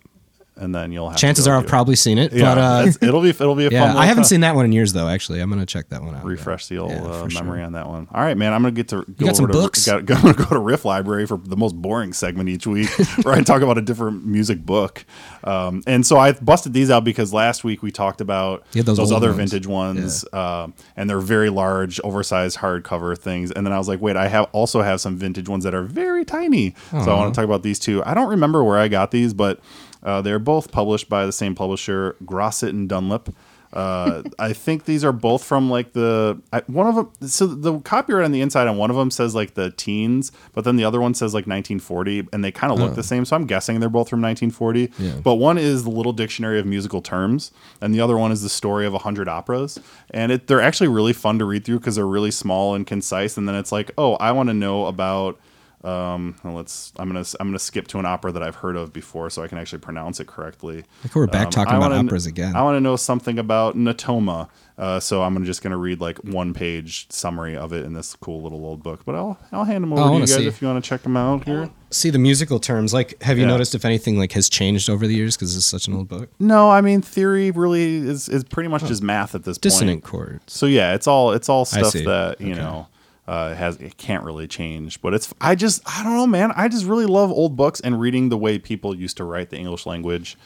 And then you'll have Chances are I've probably seen it, yeah. but uh, it'll be it'll be a yeah, fun. I haven't seen that one in years though. Actually, I'm gonna check that one out. refresh the old Yeah, uh, for sure. memory on that one. All right, man. I'm gonna get to go got some to, books? Got, I'm gonna go to Riff Library for the most boring segment each week, where I talk about a different music book. Um, and so I busted these out because last week we talked about those old other ones. vintage ones, um, and they're very large, oversized hardcover things. And then I was like, wait, I have also have some vintage ones that are very tiny. So I want to talk about these two. I don't remember where I got these, but uh, they're both published by the same publisher, Grosset and Dunlop. Uh, I think these are both from like the I, one of them. So the copyright on the inside on one of them says like the teens, but then the other one says like 1940, and they kind of look the same. So I'm guessing they're both from 1940. Yeah. But one is the Little Dictionary of Musical Terms, and the other one is the Story of a Hundred Operas. And it, they're actually really fun to read through because they're really small and concise. And then it's like, oh, I want to know about. Um, let's. I'm gonna. I'm gonna skip to an opera that I've heard of before, so I can actually pronounce it correctly. Like we're back Um, talking I about wanna operas again. I want to know something about Natoma. Uh, so I'm just gonna read like one page summary of it in this cool little old book. But I'll I'll hand them over Oh, I to you guys see. if you want to check them out here. See the musical terms. Like, have you Yeah. noticed if anything like has changed over the years? Because it's such an old book. No, I mean theory really is is pretty much just math at this Dissonant point. chords. So yeah, it's all it's all stuff that you Okay. know uh, has it can't really change. But it's I just I don't know, man. I just really love old books and reading the way people used to write the English language,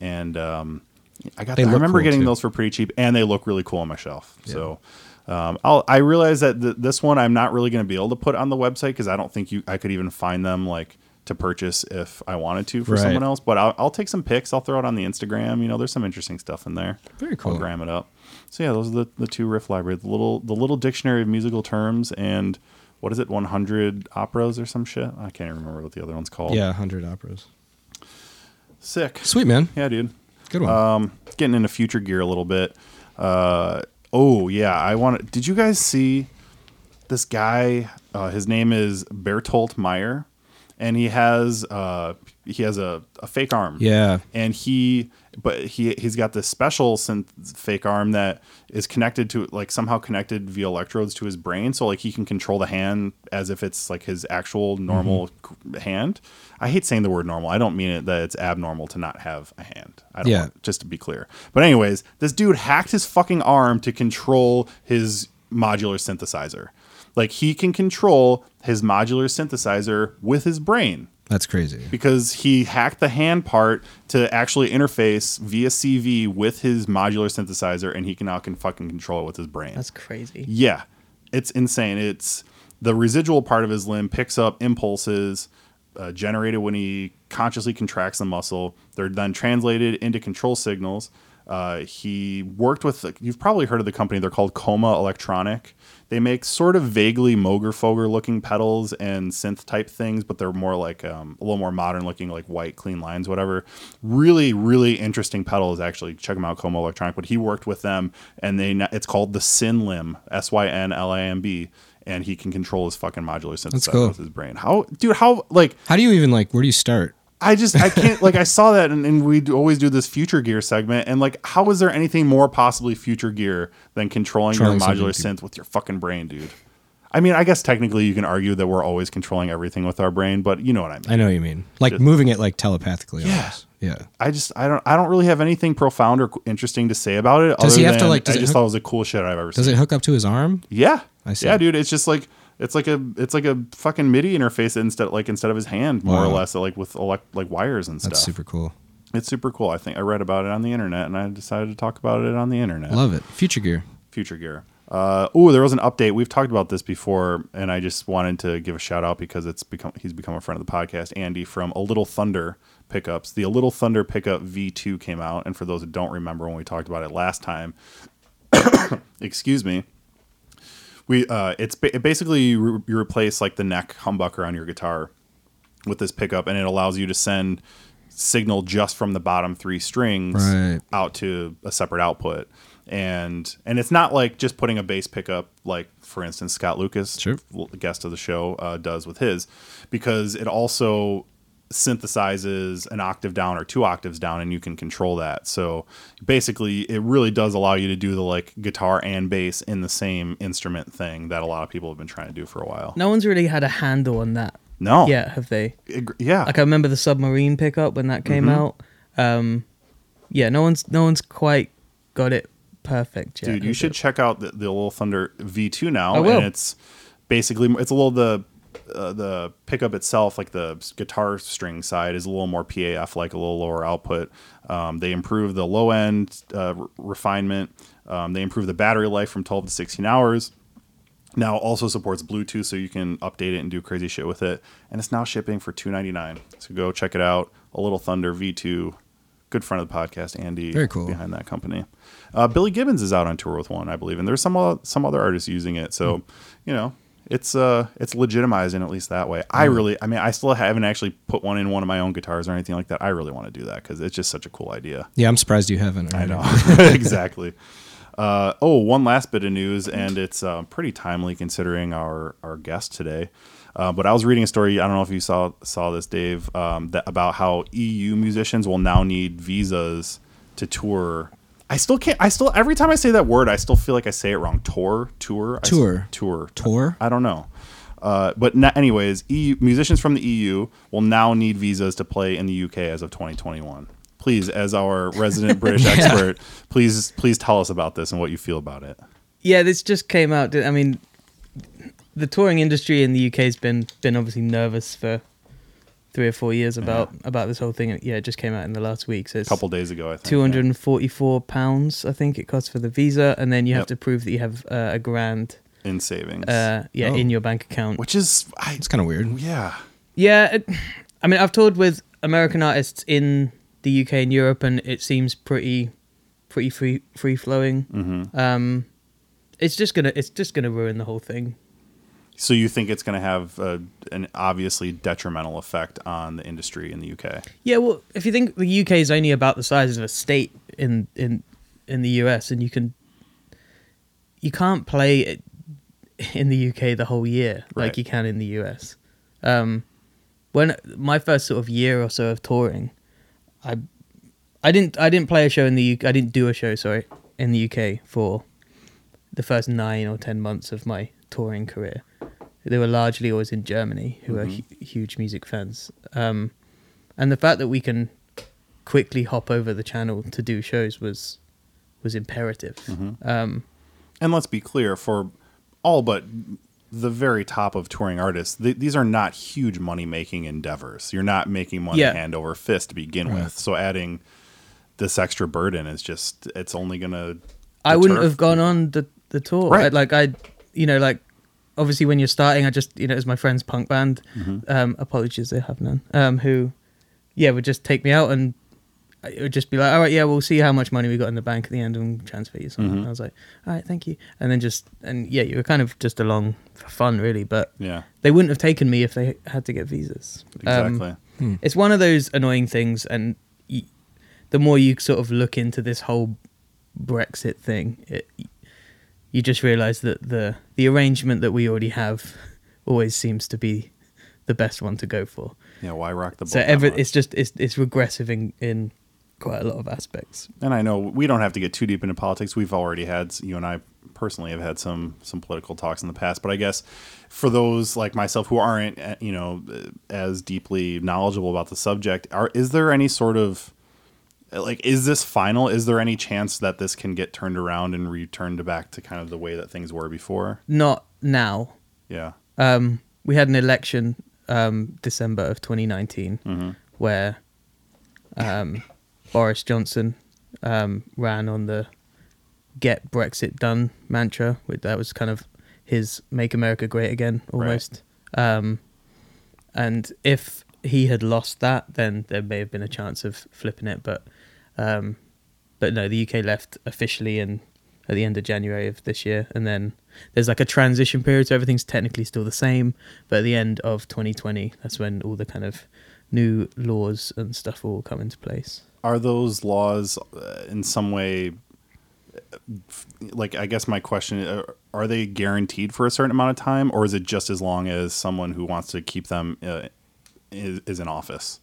and um, I got I remember cool, getting too. those for pretty cheap, and they look really cool on my shelf. So. Um, I'll, I realize that th- this one I'm not really going to be able to put on the website because I don't think you I could even find them like to purchase if I wanted to for Right. someone else. But I'll, I'll take some pics. I'll throw it on the Instagram. You know, there's some interesting stuff in there. Very cool. I'll gram it up. So yeah, those are the, the two riff library. The little the little dictionary of musical terms and what is it, 100 operas or some shit? I can't even remember what the other one's called. Yeah, hundred operas. Sick. Sweet man, Yeah, dude. good one. Um, getting into future gear a little bit. Uh, oh yeah, I want. To. Did you guys see this guy? Uh, his name is Bertolt Meyer, and he has uh, he has a, a fake arm. yeah, and he but he he's got this special synth fake arm that is connected to like somehow connected via electrodes to his brain. So like he can control the hand as if it's like his actual normal mm-hmm. c- hand. I hate saying the word normal. I don't mean it that it's abnormal to not have a hand. I don't Yeah. want, just to be clear. But anyways this dude hacked his fucking arm to control his modular synthesizer. Like he can control his modular synthesizer with his brain that's crazy. because he hacked the hand part to actually interface via CV with his modular synthesizer, and he can now can fucking control it with his brain. That's crazy. yeah, it's insane. It's the residual part of his limb picks up impulses uh, generated when he consciously contracts the muscle. They're then translated into control signals. Uh, he worked with, you've probably heard of the company, they're called Koma Elektronik. They make sort of vaguely Moogerfooger looking pedals and synth type things, but they're more like um, a little more modern looking, like white, clean lines, whatever. Really, really interesting pedals, actually. Check them out, Koma Elektronik. But he worked with them, and they it's called the Syn Limb, S Y N L I M B. And he can control his fucking modular synthesizer cool. with his brain. How, dude? How like How do you even like? Where do you start? I just I can't like I saw that and, and we always do this future gear segment and like how is there anything more possibly future gear than controlling Controlling your modular synth with your fucking brain, dude? I mean, I guess technically you can argue that we're always controlling everything with our brain, but you know what I mean. I know what you mean. Like Just- moving it like telepathically. Yeah. almost. Yeah. I just I don't I don't really have anything profound or interesting to say about it. Does other he have to, like, I it just hook- thought it was the coolest shit I've ever Does seen. Does it hook up to his arm? Yeah, I see. yeah, dude. It's just like it's like a it's like a fucking MIDI interface instead like instead of his hand, more or less, like with elect, like wires and stuff. That's super cool. It's super cool. I think I read about it on the internet, and I decided to talk about it on the internet. Love it. Future gear. Future Gear. Uh, oh, there was an update. We've talked about this before, and I just wanted to give a shout out because it's become he's become a friend of the podcast. Andy from A Little Thunder pickups. The A Little Thunder pickup V2 came out, and for those who don't remember when we talked about it last time, excuse me. We uh, it's ba- it basically you, re- you replace like the neck humbucker on your guitar with this pickup, and it allows you to send signal just from the bottom three strings Right. out to a separate output. And and it's not like just putting a bass pickup, like for instance Scott Lucas, Sure. guest of the show, uh, does with his, because it also synthesizes an octave down or two octaves down, and you can control that. So basically, it really does allow you to do the like guitar and bass in the same instrument thing that a lot of people have been trying to do for a while. No one's really had a handle on that No, Yeah, have they? It- yeah, Like I remember the submarine pickup when that came Mm-hmm. out. Um, yeah, no one's no one's quite got it perfect yet. dude you should it? check out the, the little thunder v2 now I will. and it's basically it's a little the uh, the pickup itself like the guitar string side is a little more paf like a little lower output. Um, they improve the low end uh, re- refinement. Um, they improve the battery life from 12 to 16 hours. Now also supports bluetooth so you can update it and do crazy shit with it. And it's now shipping for 299 so go check it out. A little thunder v2 good friend of the podcast andy Very cool. behind that company. Uh, billy gibbons is out on tour with one i believe. And there's some some other artists using it. So you know it's uh it's legitimizing at least that way i really i mean i still haven't actually put one in one of my own guitars or anything like that i really want to do that because it's just such a cool idea Yeah, I'm surprised you haven't. I already. know exactly. Uh, oh, one last bit of news, and it's uh, pretty timely considering our our guest today. Uh, but I was reading a story. I don't know if you saw saw this, Dave, um, that about how EU musicians will now need visas to tour. I still can't. I still every time I say that word, I still feel like I say it wrong. Tour, tour, I Tour. tour, Tour? I don't know. Uh, but na- anyways, EU, musicians from the EU will now need visas to play in the UK as of 2021. Please, as our resident British expert, please please tell us about this and what you feel about it. Yeah, this just came out. I mean, the touring industry in the UK has been been obviously nervous for three or four years about about this whole thing. Yeah, it just came out in the last week. So it's A couple days ago, I think. two hundred and forty four pounds. I think it costs for the visa, and then you have to prove that you have uh, a grand. in savings, Uh, yeah, Oh. in your bank account. which is I, It's kind of weird. yeah. Yeah, it, I mean, I've toured with American artists in the UK and Europe, and it seems pretty, pretty free free flowing. hmm Um, it's just gonna it's just gonna ruin the whole thing. So you think it's going to have uh, an obviously detrimental effect on the industry in the UK? Yeah, well, if you think the UK is only about the size of a state in in in the US, and you can you can't play it in the UK the whole year Right. like you can in the US. Um, when my first sort of year or so of touring, I I didn't I didn't play a show in the UK. I didn't do a show, sorry, in the UK for the first nine or ten months of my touring career. They were largely always in Germany, who are Mhm. hu- huge music fans. Um, and the fact that we can quickly hop over the channel to do shows was was imperative. Mhm. Um, And let's be clear for all but the very top of touring artists, th- these are not huge money making endeavors. You're not making money Yeah. hand over fist to begin Right. with. So adding this extra burden is just it's only gonna I wouldn't have gone on the the tour. Right. I, like I, you know, like obviously when you're starting, I just you know, as my friend's punk band. Mm-hmm. Um, apologies, they have none. Um, who, yeah, would just take me out and it would just be like, all right, yeah, we'll see how much money we got in the bank at the end and transfer you something. Mhm. I was like, all right, thank you. And then just and yeah, you were kind of just along for fun, really. But Yeah, they wouldn't have taken me if they had to get visas. Um, exactly. Hmm. it's one of those annoying things and y the more you sort of look into this whole brexit thing it, you just realize that the the arrangement that we already have always seems to be the best one to go for. Yeah, why rock the boat? So every it's just it's it's regressive in in quite a lot of aspects. And I know we don't have to get too deep into politics. We've already had you and I personally have had some some political talks in the past, but I guess for those like myself who aren't uh, you know uh, as deeply knowledgeable about the subject, are is there any sort of like is this final? Is there any chance that this can get turned around and returned back to kind of the way that things were before? Not now. Yeah. Um, we had an election um, December of 2019 where um, Boris Johnson um, ran on the "Get Brexit Done" mantra. Which that was kind of his "Make America Great Again" almost. Um, and if he had lost that, then there may have been a chance of flipping it. But um, but no, the UK left officially in at the end of January of this year, and then there's like a transition period, so everything's technically still the same. But at the end of 2020, that's when all the kind of new laws and stuff will come into place. are those laws uh, in some way like i guess my question uh, are they guaranteed for a certain amount of time or is it just as long as someone who wants to keep them uh, is, is in office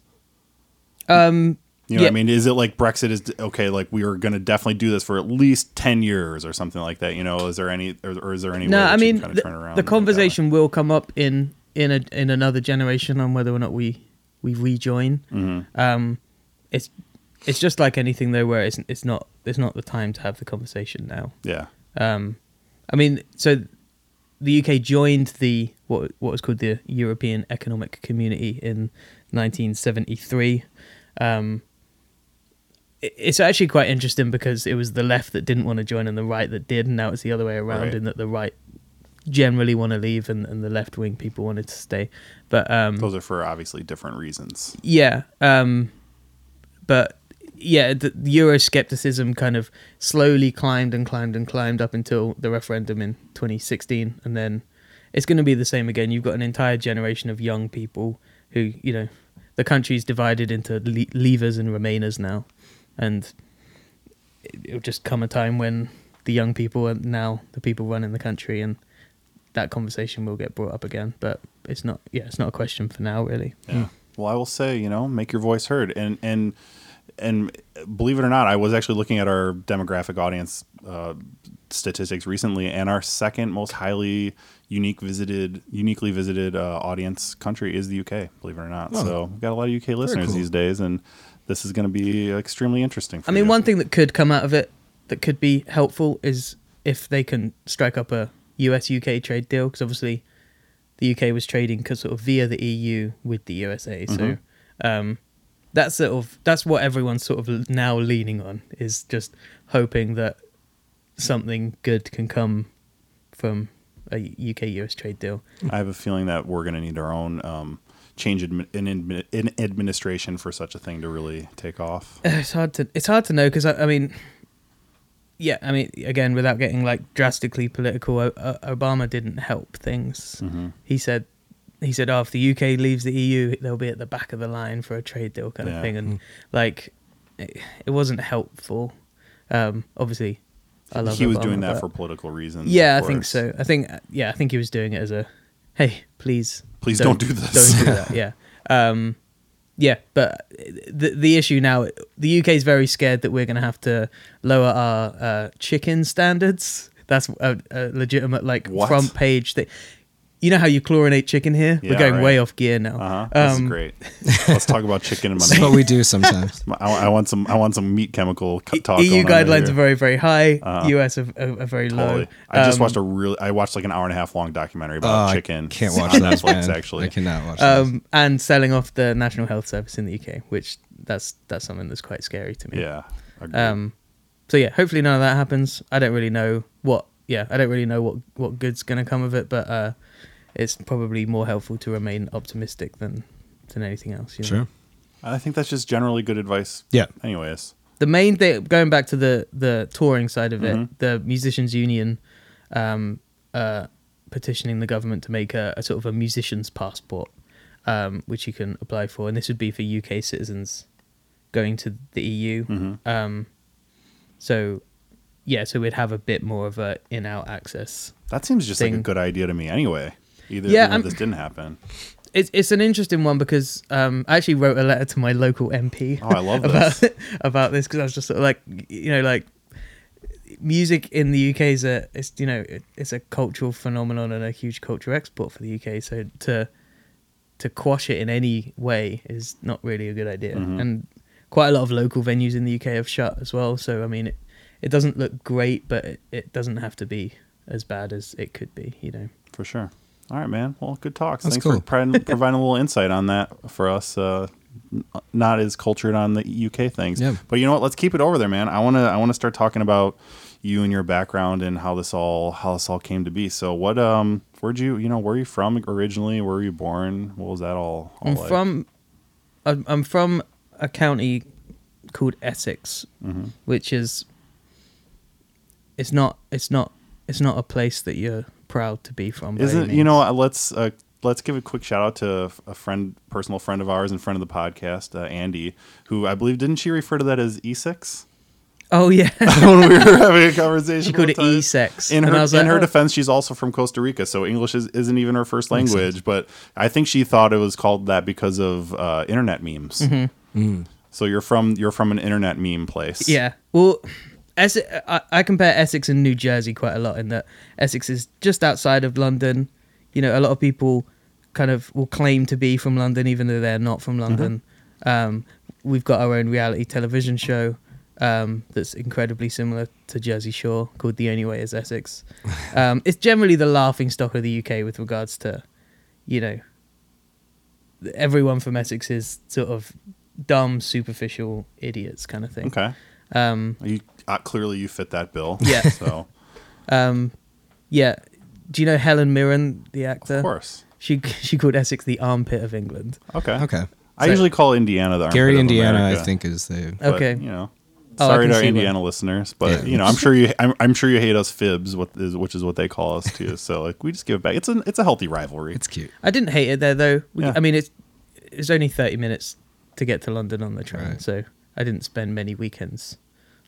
Um, you know what Yeah. i mean is it like brexit is okay like we are going to definitely do this for at least 10 years or something like that you know is there any or, or is there any no, way I mean kind the, of turn around the make conversation will come up in in a in another generation on whether or not we we rejoin. Mm-hmm. Um, it's it's just like anything though, where it's it's not it's not the time to have the conversation now. yeah Um, I mean, so the UK joined the what what was called the European Economic Community in 1973. Um, it's actually quite interesting because it was the left that didn't want to join and the right that did, and now it's the other way around Right. in that the right generally want to leave and, and the left wing people wanted to stay. But um, those are for obviously different reasons yeah, um, but yeah, the, Euroscepticism kind of slowly climbed and climbed and climbed up until the referendum in 2016, and then it's going to be the same again. You've got an entire generation of young people who, you know, the country's divided into le- leavers and remainers now, and it- it'll just come a time when the young people are now the people running the country, and that conversation will get brought up again. But it's not, yeah, it's not a question for now, really. Yeah. Well, I will say, you know, make your voice heard, and and and believe it or not, I was actually looking at our demographic audience uh, statistics recently, and our second most highly unique visited, uniquely visited uh, audience country is the UK. Believe it or not, Oh. so we've got a lot of UK listeners cool. these days, and this is going to be extremely interesting. For I mean, you. one thing that could come out of it that could be helpful is if they can strike up a US UK trade deal, because obviously the UK was trading 'cause sort of via the EU with the USA. So Mhm. um, that's sort of that's what everyone's sort of now leaning on is just hoping that something good can come from a UK US trade deal. I have a feeling that we're going to need our own. Um, Change admi- in, in administration for such a thing to really take off. It's hard to it's hard to know because I, I mean, yeah, I mean, again, without getting like drastically political, o- O- Obama didn't help things. hmm He said, he said, "Oh, if the UK leaves the EU, they'll be at the back of the line for a trade deal kind Yeah. of thing," and like, it, it wasn't helpful. Um, obviously, I love. he was Obama, doing that for political reasons. Yeah, I think so. I think yeah, I think he was doing it as a, hey, please, Please don't, do this. don't do that. Yeah. Um, yeah, but the the issue now, the UK is very scared that we're going to have to lower our uh, chicken standards. That's a, a legitimate like What? front page thing. You know how you chlorinate chicken here? Yeah, we're going right. way off gear now. Uh-huh. This is Um, great. Let's talk about chicken and That's money. what we do sometimes. I, I want some. I want some meat chemical co- talk. EU going guidelines here. are very very high. Uh-huh. US are, are, are very Totally. low. I just Um, watched a really. I watched like an hour and a half long documentary about I chicken. can't watch on those, Netflix. Actually, I cannot watch those. um, and selling off the National Health Service in the UK, which that's that's something that's quite scary to me. yeah. agreed. Um, so yeah, hopefully none of that happens. I don't really know what. Yeah, I don't really know what what good's gonna come of it, but uh, it's probably more helpful to remain optimistic than than anything else. You know? Sure. I think that's just generally good advice. Yeah. Anyways, The main thing, going back to the the touring side of it, the musicians union, um, uh, petitioning the government to make a, a sort of a musician's passport, um, which you can apply for, and this would be for UK citizens going to the EU. Mhm. Um, so, yeah, so we'd have a bit more of a in-out access. that seems just like a good idea to me. Anyway, either Yeah, if this didn't happen. it's it's an interesting one because um, I actually wrote a letter to my local MP. Oh, I love about this. about this because I was just sort of like you know like music in the UK is a it's you know it, it's a cultural phenomenon and a huge cultural export for the UK. So to to quash it in any way is not really a good idea. Mhm. And quite a lot of local venues in the UK have shut as well. So I mean, it it doesn't look great, but it, it doesn't have to be as bad as it could be. You know. For sure. All right, man. Well, good talks. That's Thanks cool. for pro- providing a little insight on that for us. Uh, not as cultured on the UK things, Yeah. but you know what? Let's keep it over there, man. I want to. I want to start talking about you and your background and how this all how this all came to be. So, what um, where'd you you know where are you from originally? Where were you born? What was that all? all I'm like? from I'm, I'm from a county called Essex, Mhm. which is it's not it's not it's not a place that you're proud to be from. Isn't you know? Let's uh, let's give a quick shout out to a friend, personal friend of ours, and friend of the podcast, uh, Andy, who I believe didn't she refer to that as E6 Oh yeah, when we were having a conversation. she called it? E-sex. In her, I in like, her oh. defense, she's also from Costa Rica, so English is, isn't even her first language. But I think she thought it was called that because of uh, internet memes. Mm-hmm. Mm. So you're from you're from an internet meme place. Yeah. Well, Essex, I, I compare Essex and New Jersey quite a lot in that Essex is just outside of London. You know, a lot of people kind of will claim to be from London even though they're not from London. Um, we've got our own reality television show um, that's incredibly similar to Jersey Shore called The Only Way Is Essex. Um, it's generally the laughing stock of the UK with regards to, you know, everyone from Essex is sort of dumb, superficial idiots kind of thing. Okay. Um, You uh, clearly you fit that bill. Yeah. So um, yeah. Do you know Helen Mirren, the actor? of course. She she called Essex the armpit of England. Okay. Okay. I So- usually call Indiana the armpit Gary, of Indiana, America, I think is the. but, Okay. You know. Oh, Sorry can to our see why. Indiana listeners, but Yeah. you know, I'm sure you, I'm, I'm sure you hate us fibs, what is, which is what they call us too. So like, we just give it back. It's a, it's a healthy rivalry. It's cute. I didn't hate it there though. We, Yeah. I mean, it's it's only thirty minutes to get to London on the train, Right. so I didn't spend many weekends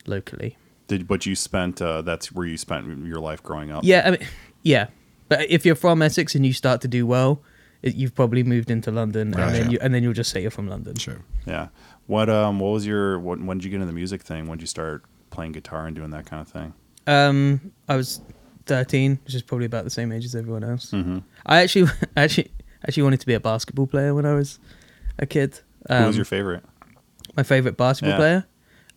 locally. Did but you spent uh, that's where you spent your life growing up. Yeah, I mean, yeah. But if you're from Essex and you start to do well, it, you've probably moved into London, Right. and then Yeah. you and then you'll just say you're from London. Sure. Yeah. What um what was your what, when did you get into the music thing? When did you start playing guitar and doing that kind of thing? Um, I was 13, which is probably about the same age as everyone else. Mm-hmm. I actually, actually, actually wanted to be a basketball player when I was a kid. Um, Who was your favorite? my favorite basketball Yeah. player?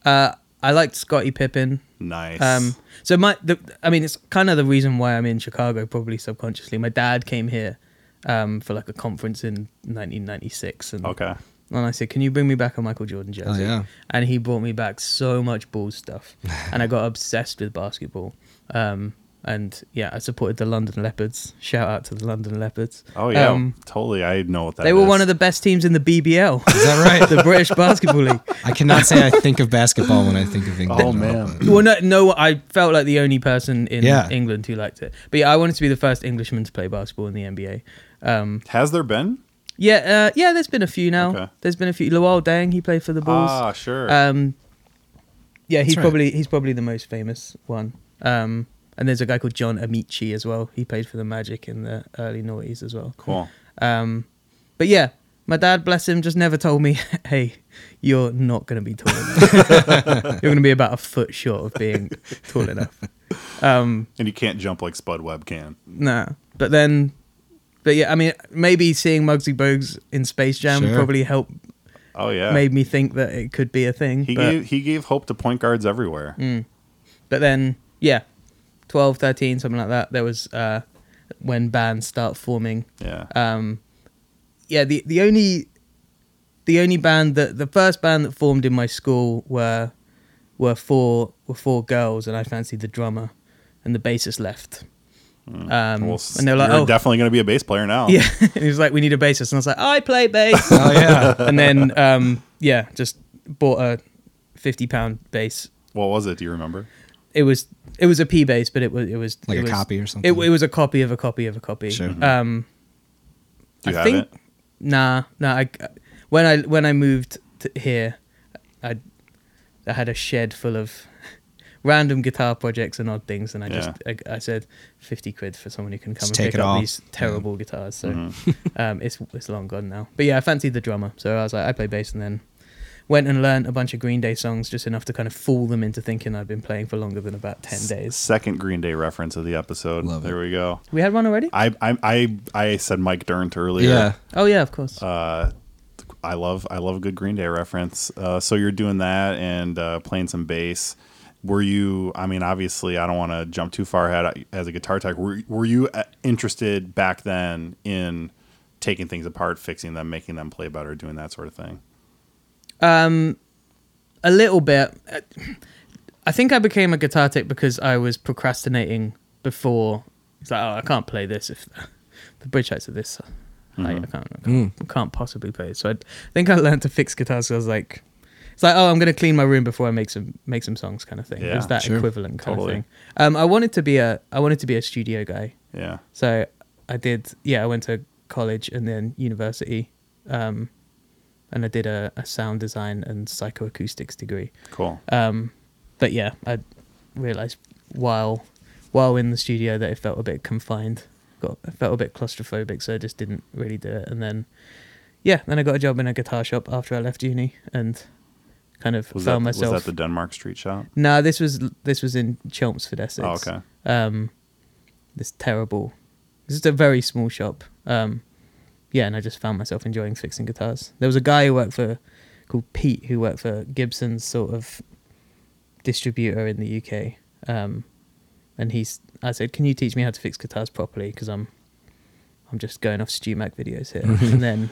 Uh, I liked Scottie Pippen. Nice. Um, so my, the, I mean, it's kind of the reason why I'm in Chicago, probably subconsciously. My dad came here um, for like a conference in 1996, and okay. and I said, "Can you bring me back a Michael Jordan jersey?" Oh, yeah. And he brought me back so much Bulls stuff, and I got obsessed with basketball. Um, and yeah, I supported the London Leopards. Shout out to the London Leopards. Oh yeah, Um, totally. I know what that. they were is. one of the best teams in the BBL, Is that right? the British Basketball League. I cannot say I think of basketball when I think of England. Oh, man. Well, no, no, I felt like the only person in Yeah. England who liked it. But yeah, I wanted to be the first Englishman to play basketball in the NBA. Um, Has there been? yeah, uh, yeah. There's been a few now. Okay. There's been a few. Luol Deng, he played for the Bulls. Ah, sure. Um, yeah, he's right. probably he's probably the most famous one. Um, and there's a guy called John Amaechi as well. He played for the Magic in the early noughties as well. cool. Um, but yeah, my dad, bless him, just never told me, "Hey, you're not going to be tall enough. you're going to be about a foot short of being tall enough." Um, And you can't jump like Spud Webb can. nah. But then, but yeah, I mean, maybe seeing Muggsy Bogues in Space Jam Sure. probably helped, Oh yeah. made me think that it could be a thing. He but, gave he gave hope to point guards everywhere. Mm. But then, yeah, 12, 13, something like that. There was uh, when bands start forming. Yeah. Um, yeah, the the only the only band that the first band that formed in my school were were four were four girls, and I fancied the drummer, and the bassist left. Um, Mm. well, and they're like, you're "Oh, definitely going to be a bass player now. yeah." and he was like, "We need a bassist," and I was like, "I play bass." Oh yeah. and then, um, yeah, just bought a fifty pound bass. What was it? Do you remember? It was it was a P bass, but it was it was Like it a was- copy or something. it was a copy of a copy of a copy. Sure. Um, Do you I have think- it? Nah, nah. I, when I when I moved to here, I I had a shed full of random guitar projects and odd things, and I just Yeah. I, I said fifty quid for someone who can come Just and take pick it up all. these terrible guitars. So Mhm. um, it's it's long gone now. But yeah, I fancied the drummer, so I was like, I play bass, and then went and learned a bunch of Green Day songs, just enough to kind of fool them into thinking I'd been playing for longer than about ten days. Second Green Day reference of the episode. Love it. there we go. We had one already. I I I, I said Mike Dirnt earlier. Yeah. Oh yeah, of course. Uh, I love I love a good Green Day reference. Uh, so you're doing that and uh, playing some bass. Were you? I mean, obviously, I don't want to jump too far ahead. As a guitar tech, were were you uh, interested back then in taking things apart, fixing them, making them play better, doing that sort of thing? Um, a little bit. I think I became a guitar tech because I was procrastinating before. It's like, oh, I can't play this if the bridge heights are this height. I Mhm. can't, I can't, I can't possibly play it. So I think I learned to fix guitars. So I was like, it's like, oh, I'm gonna clean my room before I make some make some songs, kind of thing. Yeah, it was that sure. equivalent kind Totally. of thing. Um, I wanted to be a I wanted to be a studio guy. Yeah. So I did, yeah, I went to college and then university. Um, and I did a, a sound design and psychoacoustics degree. Cool. Um, but yeah, I realized while while in the studio that it felt a bit confined. Got I felt a bit claustrophobic, so I just didn't really do it. And then, yeah, then I got a job in a guitar shop after I left uni, and kind of Was that found was that the Denmark Street shop? No, this was this was in Chelmsford, Essex. Oh, okay. Um, this terrible. This is a very small shop. Um, yeah, and I just found myself enjoying fixing guitars. There was a guy who worked for, called Pete, who worked for Gibson's sort of distributor in the UK. Um, and he's, I said, "Can you teach me how to fix guitars properly? Because I'm, I'm just going off StewMac videos here." and then,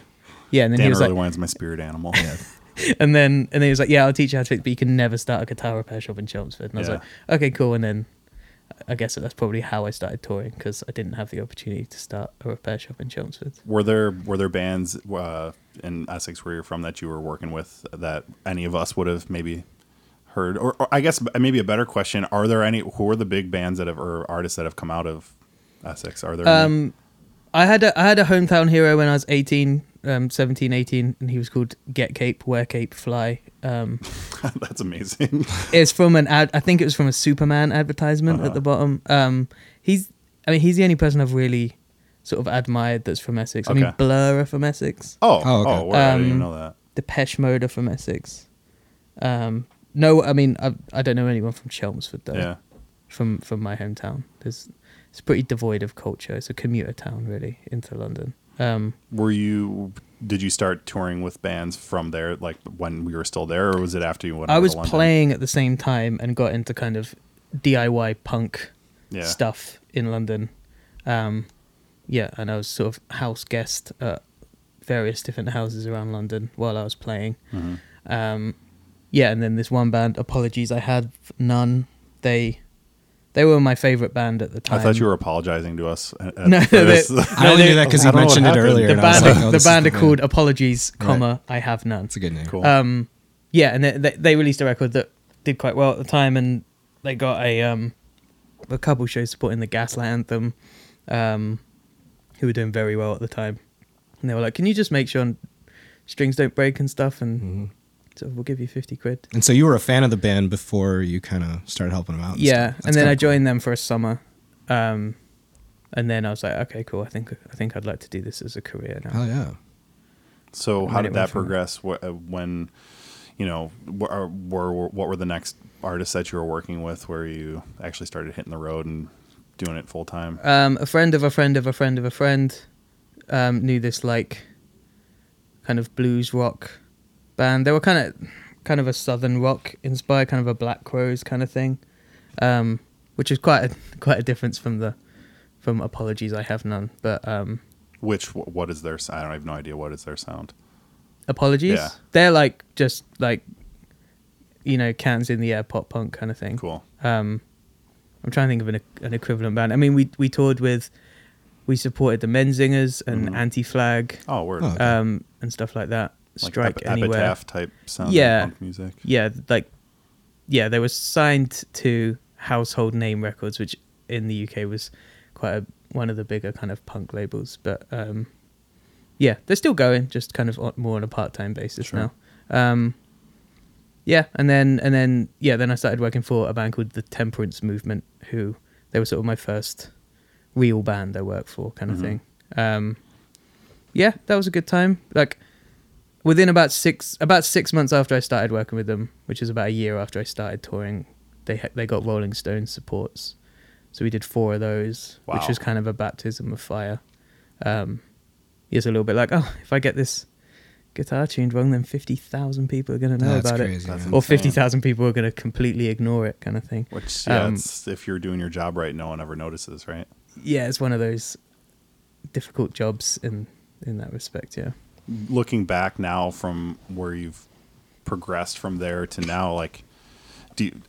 yeah, and then Dan he was really like, wants my spirit animal. and then and then he was like, "Yeah, I'll teach you how to fix, but you can never start a guitar repair shop in Chelmsford." And I was Yeah. like, "Okay, cool." And then I guess that's probably how I started touring because I didn't have the opportunity to start a repair shop in Chelmsford. Were there were there bands uh, in Essex where you're from that you were working with that any of us would have maybe heard? Or, or I guess maybe a better question: Are there any? Who are the big bands that have or artists that have come out of Essex? Are there? any? Um, I had a I had a hometown hero when I was 18, um, 17, 18, and he was called Get Cape, Wear Cape, Fly. Um, That's amazing. it's from an ad. I think it was from a Superman advertisement Uh-huh. at the bottom. Um, he's, I mean, he's the only person I've really sort of admired that's from Essex. I mean, Okay. Blur are from Essex. Oh, Oh, oh, okay. word, I didn't even Um, know that. Depeche Mode are from Essex. Um, no, I mean, I, I don't know anyone from Chelmsford though. Yeah. From from my hometown, there's it's pretty devoid of culture. It's a commuter town really into London. Um, Were you? Did you start touring with bands from there, like when we were still there, or was it after you went? I was playing at the same time and got into kind of DIY punk Yeah. stuff in London. Um, yeah, and I was sort of house guest at various different houses around London while I was playing. Mhm. Um, yeah, and then this one band, Apologies, I had none. They they were my favorite band at the time. I thought you were apologizing to us. uh, No, they- I only they- knew that because I he don't know what mentioned it happened. earlier. the and I was band, like, oh, the band are band. called Apologies, Right. comma I have none. That's a good name. Cool. Um, yeah, and they, they, they released a record that did quite well at the time, and they got a um, a couple shows supporting the Gaslight Anthem, um, who were doing very well at the time. And they were like, "Can you just make sure strings don't break and stuff?" And Mhm. So we'll give you fifty quid. And so you were a fan of the band before you kind of started helping them out. and yeah, and then kinda I cool. joined them for a summer, um, and then I was like, "Okay, cool. I think I think I'd like to do this as a career now." Oh yeah. So And how did that went from there. progress? Wh- uh, When you know, wh- were, were what were the next artists that you were working with, where you actually started hitting the road and doing it full time? um, a friend of a friend of a friend of a friend um, knew this like kind of blues rock band. They were kind of kind of a southern rock inspired, kind of a Black Crowes kind of thing, um, which is quite a, quite a difference from the from Apologies I Have None. But um, Which what is their? s- I don't I have no idea what is their sound. Apologies, Yeah. they're like just like you know cans in the air pop punk kind of thing. Cool. Um, I'm trying to think of an, an equivalent band. I mean, we we toured with, we supported the Menzingers and Mhm. Anti Flag, Oh, word. Oh, okay. um, and stuff like that. Like Strike ep- anywhere. epitaph type sound. Yeah. Punk music. Yeah, like, yeah, they were signed to Household Name Records, which in the UK was quite a, one of the bigger kind of punk labels. But um, yeah, they're still going, just kind of on, more on a part time basis Sure. now. Um, yeah, and then and then yeah, then I started working for a band called the Temperance Movement, who they were sort of my first real band I worked for, kind of Mhm. thing. Um, yeah, that was a good time. Like within about six about six months after I started working with them, which is about a year after I started touring, they they got Rolling Stones supports, so we did four of those, which was kind of a baptism of fire. Um, it's a little bit like, oh, if I get this guitar tuned wrong, then fifty thousand people are going to know That's about it crazy. That's man. or fifty thousand people are going to completely ignore it, kind of thing. Which yeah, Um, it's, if you're doing your job right, no one ever notices, right? Yeah, it's one of those difficult jobs in in that respect. Yeah. Looking back now from where you've progressed from there to now, like, do you,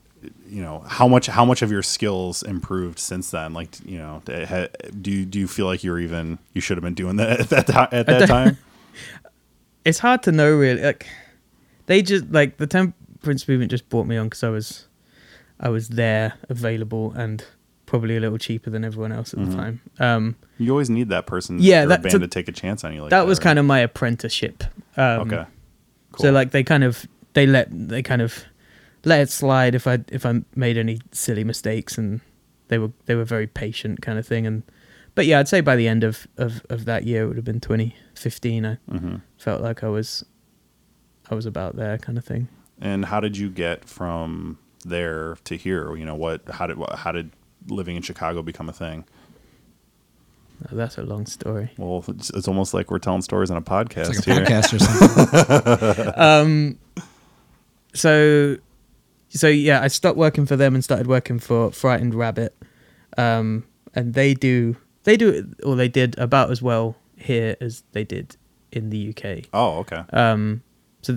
you know how much how much of your skills improved since then? Like, you know, do you, do you feel like you're even you should have been doing that at that at that time? It's hard to know really. Like they just like the temperance movement just brought me on because I was I was there, available, and probably a little cheaper than everyone else at Mhm. the time. Um, You always need that person, Yeah, that- band so to take a chance on you. Like that was right? kind of my apprenticeship. Um, okay. So like they kind of they let they kind of let it slide if I if I made any silly mistakes and they were they were very patient kind of thing and but yeah I'd say by the end of of, of that year it would have been 2015 I hmm felt like I was I was about there kind of thing. And how did you get from there to here? You know, what? How did how did living in Chicago become a thing? Oh, that's a long story. Well, it's, it's almost like we're telling stories on a podcast It's like a here. podcast or something. um so so yeah i stopped working for them and started working for frightened rabbit um and they do they do or they did about as well here as they did in the uk Oh, okay. um so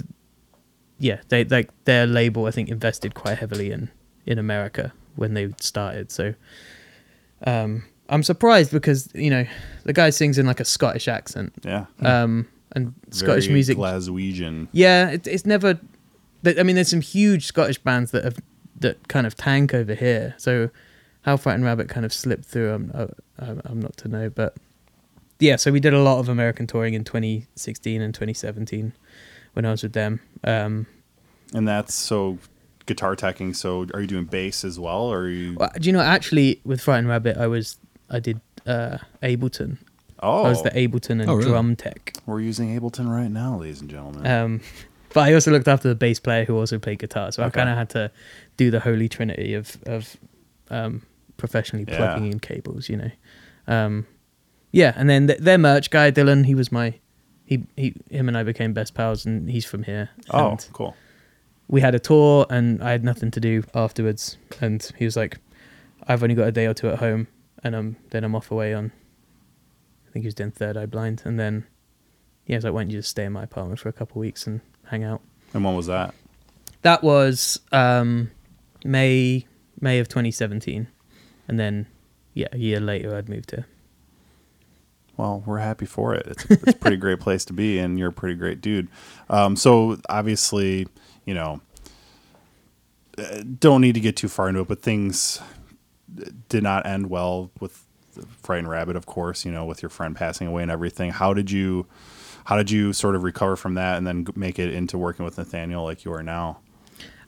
yeah they like their label i think invested quite heavily in in america when they started so um i'm surprised because you know the guy sings in like a scottish accent Yeah. um and scottish Very music Glaswegian. yeah, it, it's never. I mean, there's some huge Scottish bands that have that kind of tank over here. So how Frightened Rabbit kind of slipped through, I'm uh, I'm I'm not to know, but yeah. So we did a lot of American touring in 2016 and 2017 when I was with them. Um, And that's so guitar teching. So are you doing bass as well, or are you? well, do you know actually with Frightened Rabbit, I was I did uh, Ableton. Oh, I was the Ableton and Oh, really? drum tech. we're using Ableton right now, ladies and gentlemen. Um, but I also looked after the bass player who also played guitar, so I kind of had to do the holy trinity of of um, professionally Yeah. plugging in cables, you know. Um, yeah, and then th- their merch guy Dylan, he was my he he him and I became best pals, and he's from here. oh, cool. We had a tour, and I had nothing to do afterwards, and he was like, "I've only got a day or two at home, and um then I'm off away on." I think he was doing Third Eye Blind, and then yeah, I was like, "Why don't you just stay in my apartment for a couple of weeks and hang out?" And when was that? That was um, May May of 2017, and then yeah, a year later I'd moved here. Well, we're happy for it. It's, it's a pretty great place to be, and you're a pretty great dude. Um, so obviously, you know, don't need to get too far into it, but things did not end well with Frightened Rabbit, of course. You know, with your friend passing away and everything. How did you, how did you sort of recover from that, and then make it into working with Nathaniel like you are now?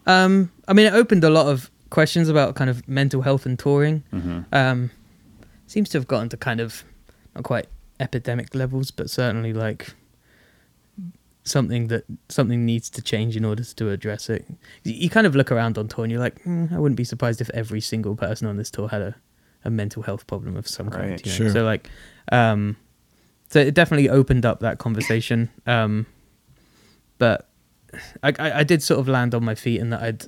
Um, I mean, it opened a lot of questions about kind of mental health and touring. hmm Um, seems to have gotten to kind of not quite epidemic levels, but certainly like something that something needs to change in order to address it. You, kind of look around on tour and you're like, "Hmm, I wouldn't be surprised if every single person on this tour had a, a mental health problem of some kind. Right. You know? Sure. So like, um, so it definitely opened up that conversation. Um, but I, I, I did sort of land on my feet in that I'd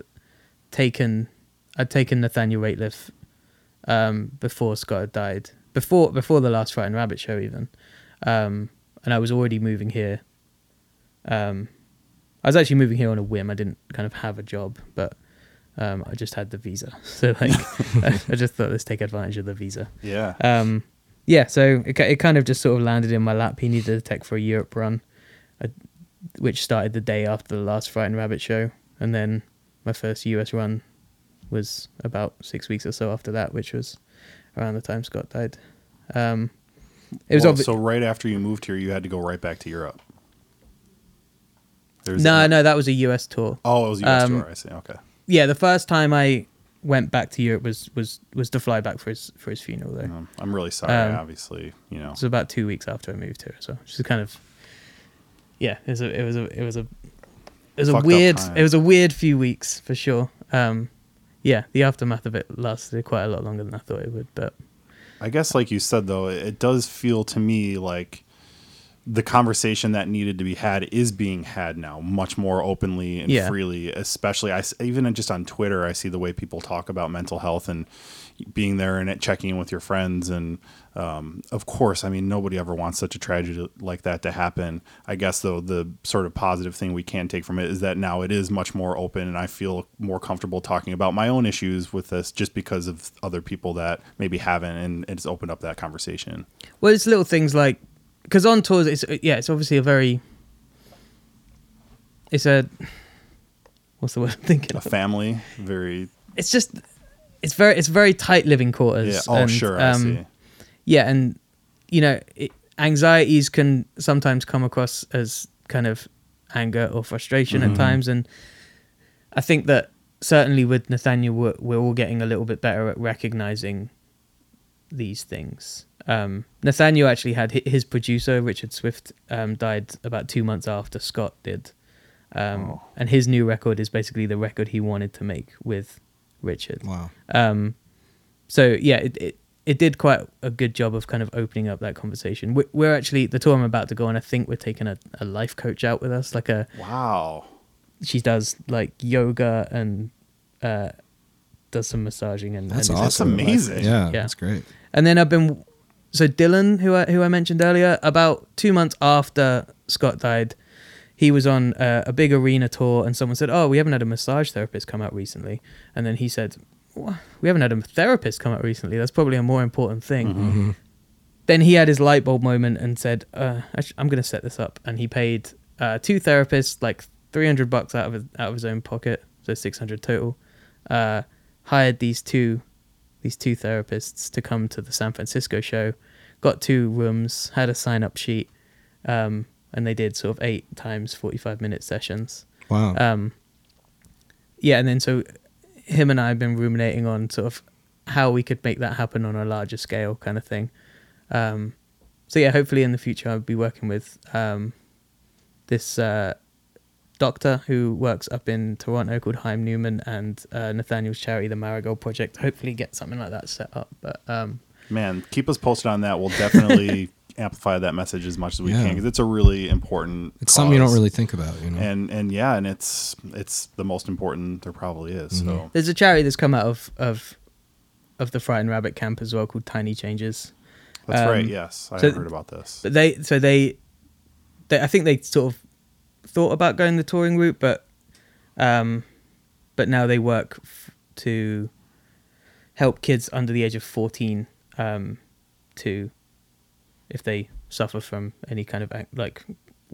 taken I'd taken Nathaniel Rateliff um, before Scott had died, before before the last Frightened Rabbit show even, um, and I was already moving here. Um, I was actually moving here on a whim. I didn't kind of have a job, but um, I just had the visa, so like I, I just thought let's take advantage of the visa. Yeah. Um, yeah, so it, it kind of just sort of landed in my lap. He needed a tech for a Europe run, uh, which started the day after the last Frightened Rabbit show, and then my first US run was about six weeks or so after that, which was around the time Scott died. Um, it was Well, obvi- so right after you moved here, you had to go right back to Europe. No, no, that was a US tour. Oh, it was a US Um, tour. I see. Okay. Yeah, the first time I went back to Europe was was was to fly back for his for his funeral though. Um, I'm really sorry. Um, obviously, you know. It was about two weeks after I moved here, so just kind of yeah, it was a it was a it was a it was a weird it was a weird few weeks for sure. Um, yeah, the aftermath of it lasted quite a lot longer than I thought it would, but I guess, like you said, though, it it does feel to me like the conversation that needed to be had is being had now, much more openly and Yeah. freely. Especially, i even just on Twitter, I see the way people talk about mental health and being there and checking in with your friends. And um, of course, I mean, nobody ever wants such a tragedy like that to happen. I guess, though, the sort of positive thing we can take from it is that now it is much more open, and I feel more comfortable talking about my own issues with this just because of other people that maybe haven't, and it's opened up that conversation. Well, it's little things like because on tours, it's yeah, it's obviously a very, it's a, what's the word I'm thinking? A of? family, very It's just, it's very, it's very tight living quarters. yeah. Oh, and, sure, I um, see. Yeah, and you know, it, anxieties can sometimes come across as kind of anger or frustration Mhm. at times, and I think that certainly with Nathaniel, we're, we're all getting a little bit better at recognizing these things. Um, Nathaniel actually had his producer Richard Swift um, died about two months after Scott did, um, Oh. and his new record is basically the record he wanted to make with Richard. Wow. Um, so yeah, it, it it did quite a good job of kind of opening up that conversation. We're, we're actually the tour I'm about to go on. I think we're taking a, a life coach out with us. Like a Wow. she does like yoga and uh, does some massaging and That's and awesome. amazing. Yeah, Yeah. that's great. and then I've been so Dylan, who I who I mentioned earlier, about two months after Scott died, he was on uh, a big arena tour, and someone said, "Oh, we haven't had a massage therapist come out recently," and then he said, "We haven't had a therapist come out recently. That's probably a more important thing." hmm Then he had his light bulb moment and said, uh, "I'm going to set this up," and he paid uh, two therapists like 300 bucks out of his, out of his own pocket, so 600 total. Uh, hired these two these two therapists to come to the San Francisco show. Got two rooms, had a sign up sheet, um, and they did sort of eight times 45 minute sessions. Wow. Um, yeah, and then so him and I have been ruminating on sort of how we could make that happen on a larger scale, kind of thing. Um, so yeah, hopefully in the future I'll be working with um, this uh, doctor who works up in Toronto called Chaim Newman and uh, Nathaniel's charity, the Marigold Project. Hopefully get something like that set up. But um, Man, keep us posted on that. We'll definitely amplify that message as much as we Yeah. can because it's a really important. it's something you don't really think about, you know. And and yeah, and it's it's the most important there probably is. Mm-hmm. So there's a charity that's come out of of of the Frightened Rabbit camp as well called Tiny Changes. that's Um, right. Yes, I so- heard about this. But they, so they, they, I think they sort of thought about going the touring route, but, um, but now they work f- to help kids under the age of fourteen, um, to, if they suffer from any kind of like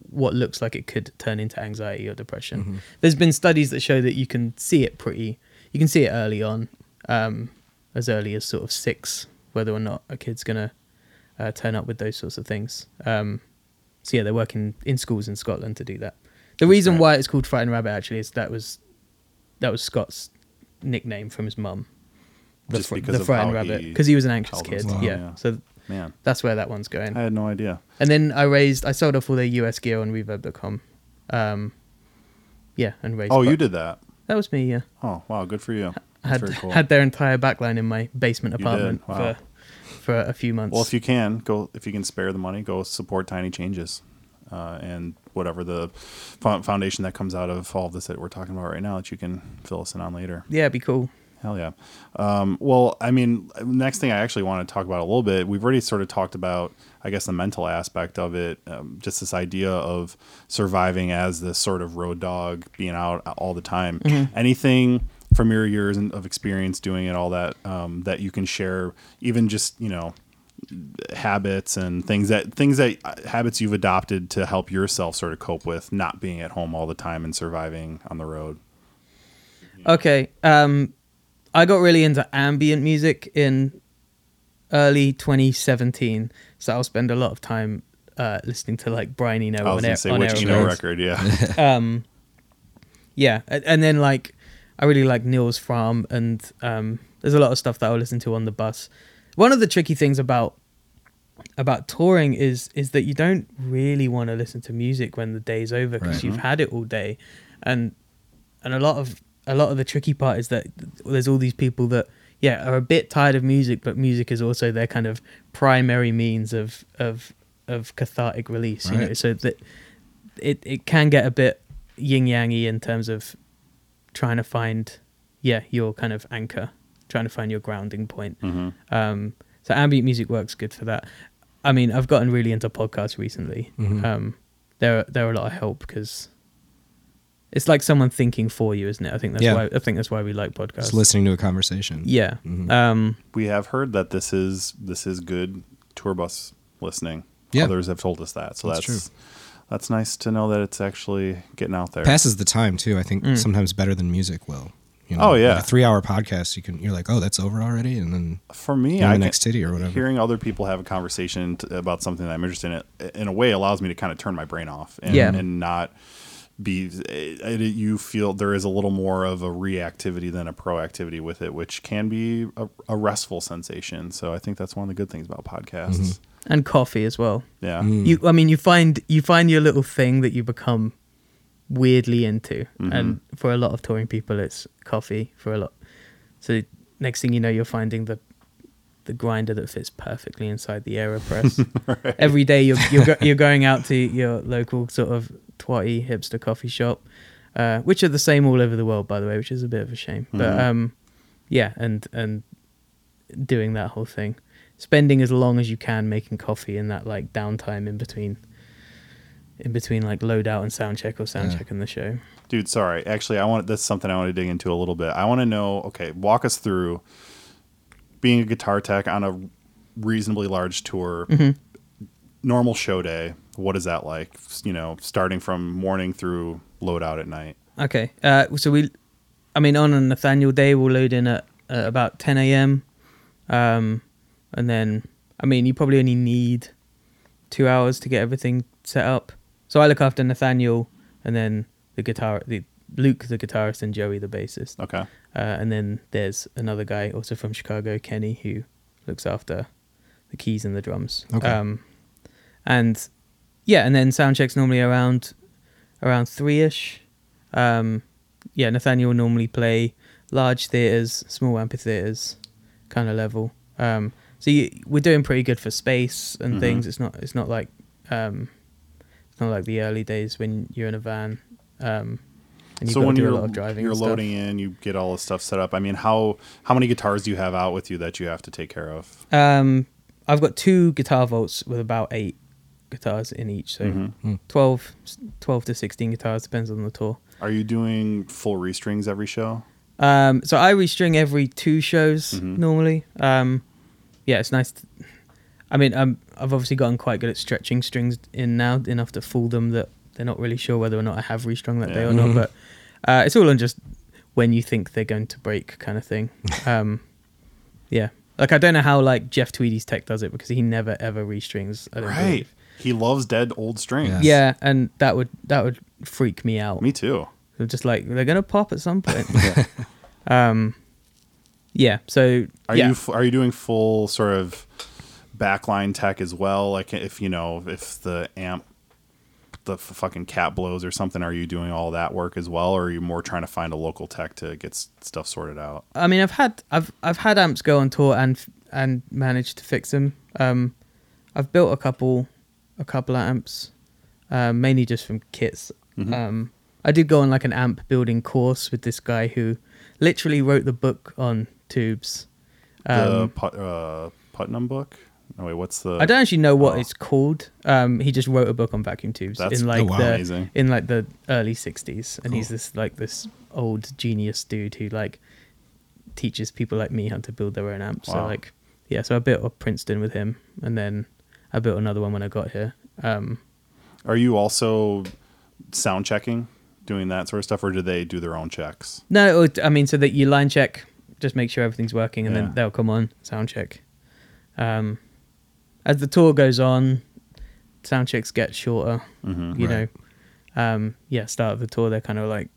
what looks like it could turn into anxiety or depression. Mhm. There's been studies that show that you can see it pretty, you can see it early on, um, as early as sort of six, whether or not a kid's gonna uh, turn up with those sorts of things. Um, so yeah, they're working in schools in Scotland to do that. The reason great. why it's called Frightened Rabbit actually is that was that was Scott's nickname from his mum. The, Just fr- because the Frightened Rabbit because he was an anxious kid. himself, yeah. yeah. so Man, that's where that one's going. I had no idea. And then I raised, I sold off all their US gear on Reverb.com. Um, yeah, and raised. Oh, you did that. That was me. Yeah, Oh, wow, good for you. That's had cool. had their entire backline in my basement apartment Wow. for for a few months. Well, if you can go, if you can spare the money, go support Tiny Changes, uh, and whatever the foundation that comes out of all of this that we're talking about right now that you can fill us in on later. yeah, it'd be cool. Hell yeah. Um, well, I mean, next thing I actually want to talk about a little bit. We've already sort of talked about, I guess, the mental aspect of it. Um, just this idea of surviving as this sort of road dog, being out all the time. Anything from your years and- of experience doing it, all that um, that you can share, even just you know habits and things that things that uh, habits you've adopted to help yourself sort of cope with not being at home all the time and surviving on the road. Okay. Um, I got really into ambient music in early 2017, so I'll spend a lot of time uh, listening to like Brian Eno I was on, gonna air, say which Eno record, yeah. um yeah and then like i really like Nils Frahm and um there's a lot of stuff that i'll listen to on the bus. One of the tricky things about about touring is is that you don't really want to listen to music when the day's over because Right. you've had it all day. And and a lot of a lot of the tricky part is that there's all these people that yeah are a bit tired of music but music is also their kind of primary means of of of cathartic release you know? So that it it can get a bit yin yangy in terms of trying to find yeah your kind of anchor trying to find your grounding point hmm um so ambient music works good for that i mean i've gotten really into podcasts recently Mhm. um they're they're a lot of help because it's like someone thinking for you isn't it i think that's Yeah. why i think that's why we like podcasts Just listening to a conversation. yeah Mhm. um We have heard that this is this is good tour bus listening. Yeah. Others have told us that. So That's that's true. That's nice to know that it's actually getting out there. passes the time too. I think Mm. sometimes better than music will. You know, Oh, yeah. like a three-hour podcast. You can you're like, oh, that's over already, and then For me, Yeah, I the can- next titty or whatever. Hearing other people have a conversation t- about something that I'm interested in, in a way, allows me to kind of turn my brain off and, Yeah. and not be. It, it- you feel there is a little more of a reactivity than a proactivity with it, which can be a, a restful sensation. So I think that's one of the good things about podcasts. Mm-hmm. And coffee as well Yeah. Mm. you i mean you find you find your little thing that you become weirdly into Mhm. and for a lot of touring people it's coffee for a lot so next thing you know you're finding the the grinder that fits perfectly inside the aeropress every day you're you're, go, you're going out to your local sort of twatty hipster coffee shop uh, which are the same all over the world by the way which is a bit of a shame but Mhm. um yeah and and doing that whole thing spending as long as you can making coffee in that like downtime in between in between like loadout and sound check or sound Yeah. check in the show Dude, sorry. Actually, I want that's something I want to dig into a little bit. I want to know. Okay, walk us through being a guitar tech on a reasonably large tour. Mhm. Normal show day. What is that like? You know, starting from morning through loadout at night. Okay. Uh, so we, I mean, on a Nathaniel day, we'll load in at uh, about 10 a.m. Um, and then, I mean, you probably only need two hours to get everything set up. So I look after Nathaniel, and then the guitar, the Luke, the guitarist, and Joey, the bassist. Okay. Uh, and then there's another guy also from Chicago, Kenny, who looks after the keys and the drums. Okay. Um, and yeah, and then sound checks normally around around three ish. Um, yeah, Nathaniel will normally play large theaters, small amphitheaters, kind of level. Um, so you, we're doing pretty good for space and Mhm. things. It's not it's not like um, it's not like the early days when you're in a van. Um, and you've so when do you're a lot of driving. you're loading in, you get all the stuff set up. I mean, how how many guitars do you have out with you that you have to take care of? Um, I've got two guitar vaults with about eight guitars in each, so Mhm. Mm. 12, 12 to sixteen guitars depends on the tour. Are you doing full restrings every show? Um, so I restring every two shows Mhm. normally. Um, yeah, it's nice. To, I mean, um, I've obviously gotten quite good at stretching strings in now enough to fool them that they're not really sure whether or not I have restrung that day or not. But uh, it's all on just when you think they're going to break, kind of thing. Um, yeah, like I don't know how like Jeff Tweedy's tech does it because he never ever restrings. I don't Right. believe. He loves dead old strings. Yeah. Yeah, and that would that would freak me out. Me too. So just like they're gonna pop at some point. um, yeah. So Are yeah. you f- are you doing full sort of backline tech as well? Like if you know if the amp the f- fucking cat blows or something, are you doing all that work as well, or are you more trying to find a local tech to get s- stuff sorted out? I mean, I've had I've I've had amps go on tour and and managed to fix them. Um, I've built a couple a couple of amps, uh, mainly just from kits. Mhm. Um, I did go on like an amp building course with this guy who literally wrote the book on tubes. the Um, Put, uh, Putnam book. Oh wait, what's the? I don't actually know what Oh. it's called. Um, he just wrote a book on vacuum tubes That's in like wow. the amazing. in like the early '60s, and he's this like this old genius dude who like teaches people like me how to build their own amps. So like, yeah, so I built a Princeton with him, and then I built another one when I got here. Um, Are you also sound checking, doing that sort of stuff, or do they do their own checks? no, I mean, so that you line check, just make sure everything's working, and Yeah. then they'll come on sound check. Um, as the tour goes on, sound checks get shorter. Mhm. You Right. know, um, yeah, start of the tour, they're kind of like,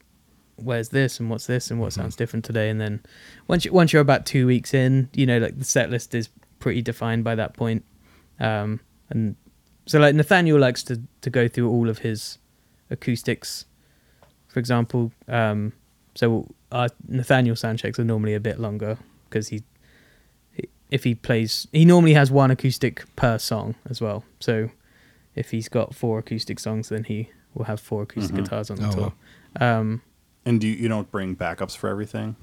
"Where's this and what's this and what Mm-hmm. sounds different today?" And then once you, once you're about two weeks in, you know, like the set list is pretty defined by that point. Um, and so like Nathaniel likes to to go through all of his acoustics, for example. Um, so our Nathaniel sound checks are normally a bit longer because he, he- if he plays, he normally has one acoustic per song as well. So if he's got four acoustic songs, then he will have four acoustic Mhm. guitars on the Oh, tour. Um, And do you, you don't bring backups for everything?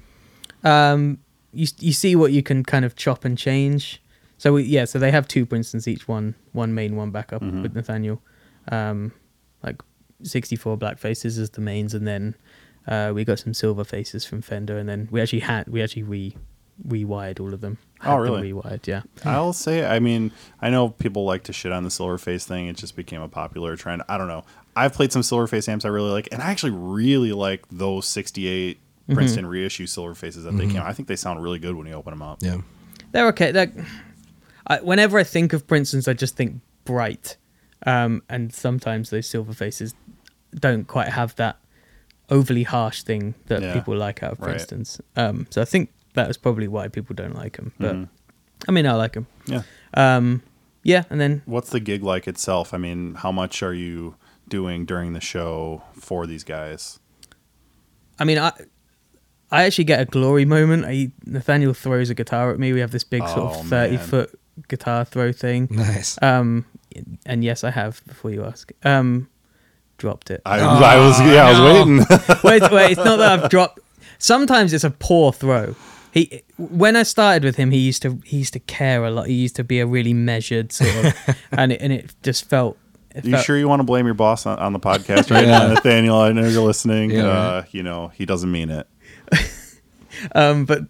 um, you you see what you can kind of chop and change. So we, yeah, so they have two Princeton's each, one one main, one backup Mhm. with Nathaniel. Um, like sixty four black faces as the mains, and then uh, we got some silver faces from Fender, and then we actually had we actually re rewired all of them. Oh, Had them really? Rewired, yeah. I'll say, I mean, I know people like to shit on the Silverface thing. It just became a popular trend. I don't know. I've played some Silverface amps I really like, and I actually really like those 68 Mm-hmm. Princeton reissue Silverfaces that they came. I think they sound really good when you open them up. Yeah. They're okay. They're, I, whenever I think of Princeton's, I just think bright, um, and sometimes those silver faces don't quite have that overly harsh thing that Yeah. people like out of Right. Princeton's. Um, so I think that was probably why people don't like them. But Mhm. I mean, I like them. Yeah. Um, yeah, and then What's the gig like itself? I mean, how much are you doing during the show for these guys? I mean, I I actually get a glory moment. I, Nathaniel throws a guitar at me. We have this big sort Oh, of thirty man. foot guitar throw thing. Nice. Um, and yes, I have. Before you ask, um, dropped it. I, Oh, I was, yeah, I was waiting. wait, wait. It's not that I've dropped. Sometimes it's a poor throw. He when I started with him, he used to he used to care a lot. He used to be a really measured sort of, and it, and it just felt. It you felt sure you want to blame your boss on, on the podcast right Yeah. now, Nathaniel? I know you're listening. Yeah. Uh, you know, he doesn't mean it. Um, but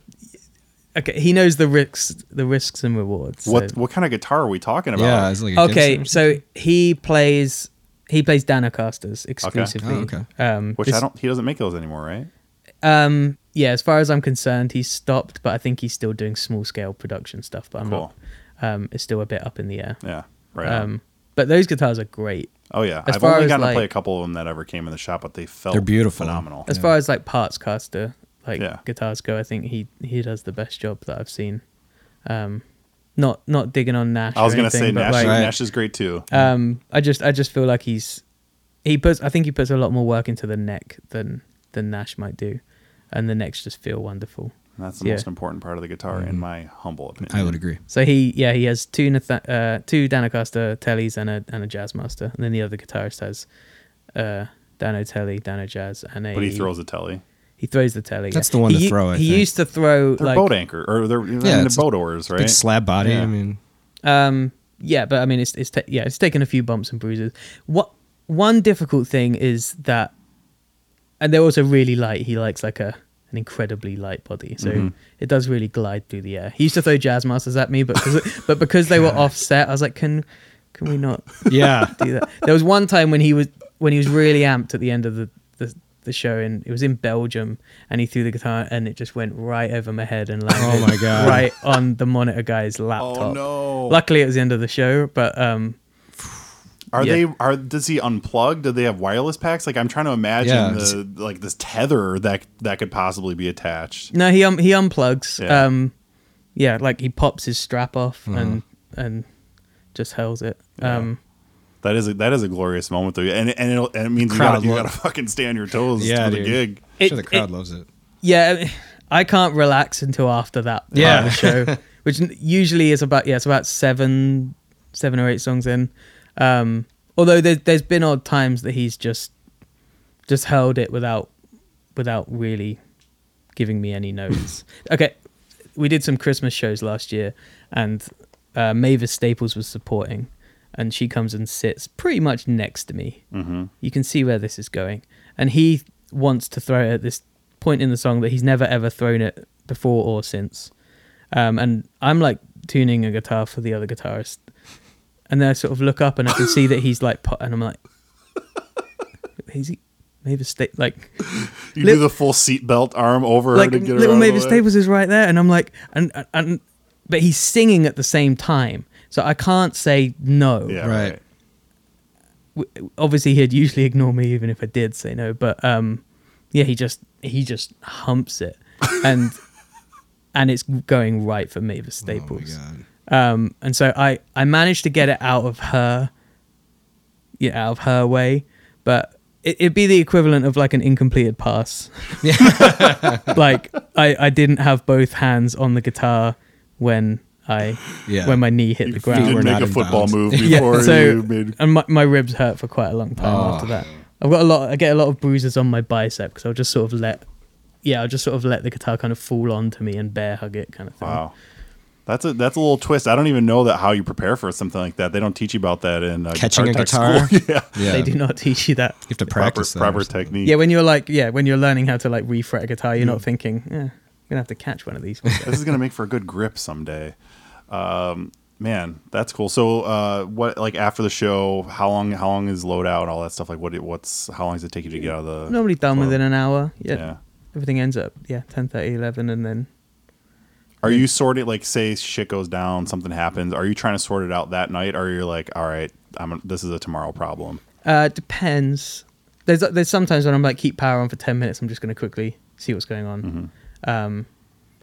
okay, he knows the risks, the risks and rewards. so- What what kind of guitar are we talking about? Yeah. It's like a okay, so he plays he plays Danocasters exclusively. Oh, okay. Um, Which this- I don't. He doesn't make those anymore, right? Um, yeah, as far as I'm concerned, he's stopped, but I think he's still doing small scale production stuff. But I'm Cool. not. Um, it's still a bit up in the air. Yeah. Right. Um, but those guitars are great. oh yeah. as I've far only as, gotten to play a couple of them that ever came in the shop, but they felt They're beautiful. phenomenal. As Yeah. far as like parts caster, like Yeah. guitars go, I think he he does the best job that I've seen. Um, not not digging on Nash. I was gonna anything, say but, Nash. like, Right. Nash is great too. Um, I just I just feel like he's he puts I think he puts a lot more work into the neck than than Nash might do, and the necks just feel wonderful. That's the yeah. most important part of the guitar, in my humble opinion. I would agree. So he yeah he has two Nath- uh, two Danocaster Tellys and a and a Jazzmaster, and then the other guitarist has uh, Dano Telly, Dano Jazz, and a But he throws a telly. He throws the Telly. That's yeah. the one he, to throw, I he think. used to throw They're like boat anchor, or they're, I mean, the boat oars, right? Big slab body. Yeah. I mean, Um, yeah, but I mean, it's it's ta- yeah, it's taken a few bumps and bruises. What one difficult thing is that, and they're also really light. He likes like a an incredibly light body, so Mhm. it does really glide through the air. He used to throw jazz masters at me, but cause, but because they were offset, I was like, can can we not yeah. do that? There was one time when he was when he was really amped at the end of the the, the show, and it was in Belgium, and he threw the guitar, and it just went right over my head and landed Oh my God. right on the monitor guy's laptop. oh no! Luckily, it was the end of the show, but um, Are Yeah. they? Are does he unplug? Do they have wireless packs? Like I'm trying to imagine Yeah. the like this tether that that could possibly be attached. no, he um, he unplugs. Yeah. Um, yeah, like he pops his strap off Uh-huh. and and just hurls it. Yeah. Um, That is a, that is a glorious moment though, and and, it'll, and it means you Crowd gotta, you gotta fucking stay on your toes Yeah, for the gig. It- sure the crowd it- loves it. yeah, I can't relax until after that part Yeah. of the show, which usually is about yeah, it's about seven seven or eight songs in. Um, although there, there's been odd times that he's just just held it without without really giving me any notes. okay, we did some Christmas shows last year, and uh, Mavis Staples was supporting, and she comes and sits pretty much next to me. Mm-hmm. You can see where this is going, and he wants to throw it at this point in the song that he's never ever thrown it before or since. Um, and I'm like tuning a guitar for the other guitarist, and then I sort of look up and I can see that he's like, pu- and I'm like, is he? Mavis Sta- like You Li- do the full seatbelt arm over like her to get her little out of the Mavis. Staples is right there, and I'm like, and and but he's singing at the same time, so I can't say no. Yeah, Right. right. obviously he'd usually ignore me even if I did say no. But um, yeah, he just he just humps it, and and it's going right for me the Oh staples. my god. um, and so I I managed to get it out of her, yeah, out of her way, but it, it'd be the equivalent of like an incompleted pass. Yeah. Like I I didn't have both hands on the guitar when I Yeah. when my knee hit the ground. were didn't make a football bounds. move Yeah, so- you made. and my, my ribs hurt for quite a long time Oh. after that. I've got a lot. I get a lot of bruises on my bicep because I'll just sort of let, yeah, I'll just sort of let the guitar kind of fall onto me and bear hug it kind of thing. Wow. That's a that's a little twist. I don't even know that how you prepare for something like that. They don't teach you about that in uh, Catching a guitar? school. yeah, Yeah. They do not teach you that. You have to proper practice that proper technique. Yeah, when you're like, yeah, when you're learning how to like refret a guitar, you're not thinking, yeah, I'm gonna have to catch one of these. this is gonna make for a good grip someday. Um, man, that's cool. So, uh, what like after the show? How long? How long is loadout? And all that stuff. Like, what? What's how long does it take you to get out of the? Normally done club? within an hour. Yeah, Yeah. everything ends up yeah 10, 30, 11, and then Are you sorting like say shit goes down, something happens? Are you trying to sort it out that night, or you're like, all right, I'm this is a tomorrow problem? uh, depends. There's there's sometimes when I'm like keep power on for ten minutes. I'm just gonna quickly see what's going on. Um,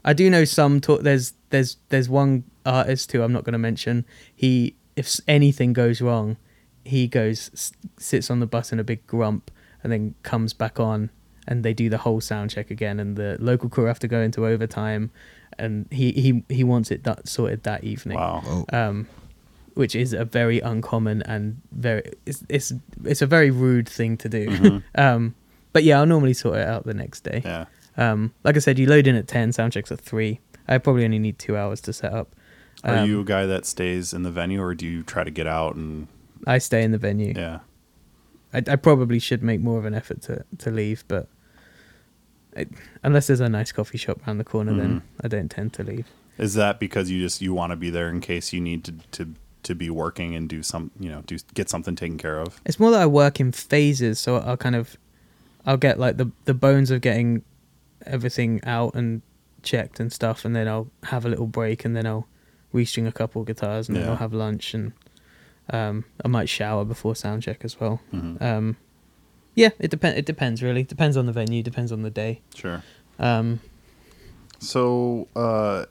I do know some. Talk, there's there's there's one artist who I'm not going to mention. He if anything goes wrong, he goes sits on the bus in a big grump and then comes back on and they do the whole sound check again and the local crew have to go into overtime and he he he wants it that, sorted that evening Wow. Um, which is a very uncommon and very it's it's it's a very rude thing to do. um, but yeah, I'll normally sort it out the next day. Yeah. Um, like I said, you load in at ten, sound checks at three. I probably only need two hours to set up. Are Um, you a guy that stays in the venue, or do you try to get out and I stay in the venue. yeah? I, I probably should make more of an effort to to leave, but I, unless there's a nice coffee shop around the corner, then I don't tend to leave. Is that because you just you want to be there in case you need to to to be working and do some you know do get something taken care of? It's more that I work in phases, so I'll kind of, I'll get like the the bones of getting everything out and checked and stuff, and then I'll have a little break, and then I'll restring a couple of guitars, and then I'll have lunch, and um, I might shower before sound check as well. Mhm. Um, yeah, it depends. It depends really. Depends on the venue. Depends on the day. Sure. Um, So uh,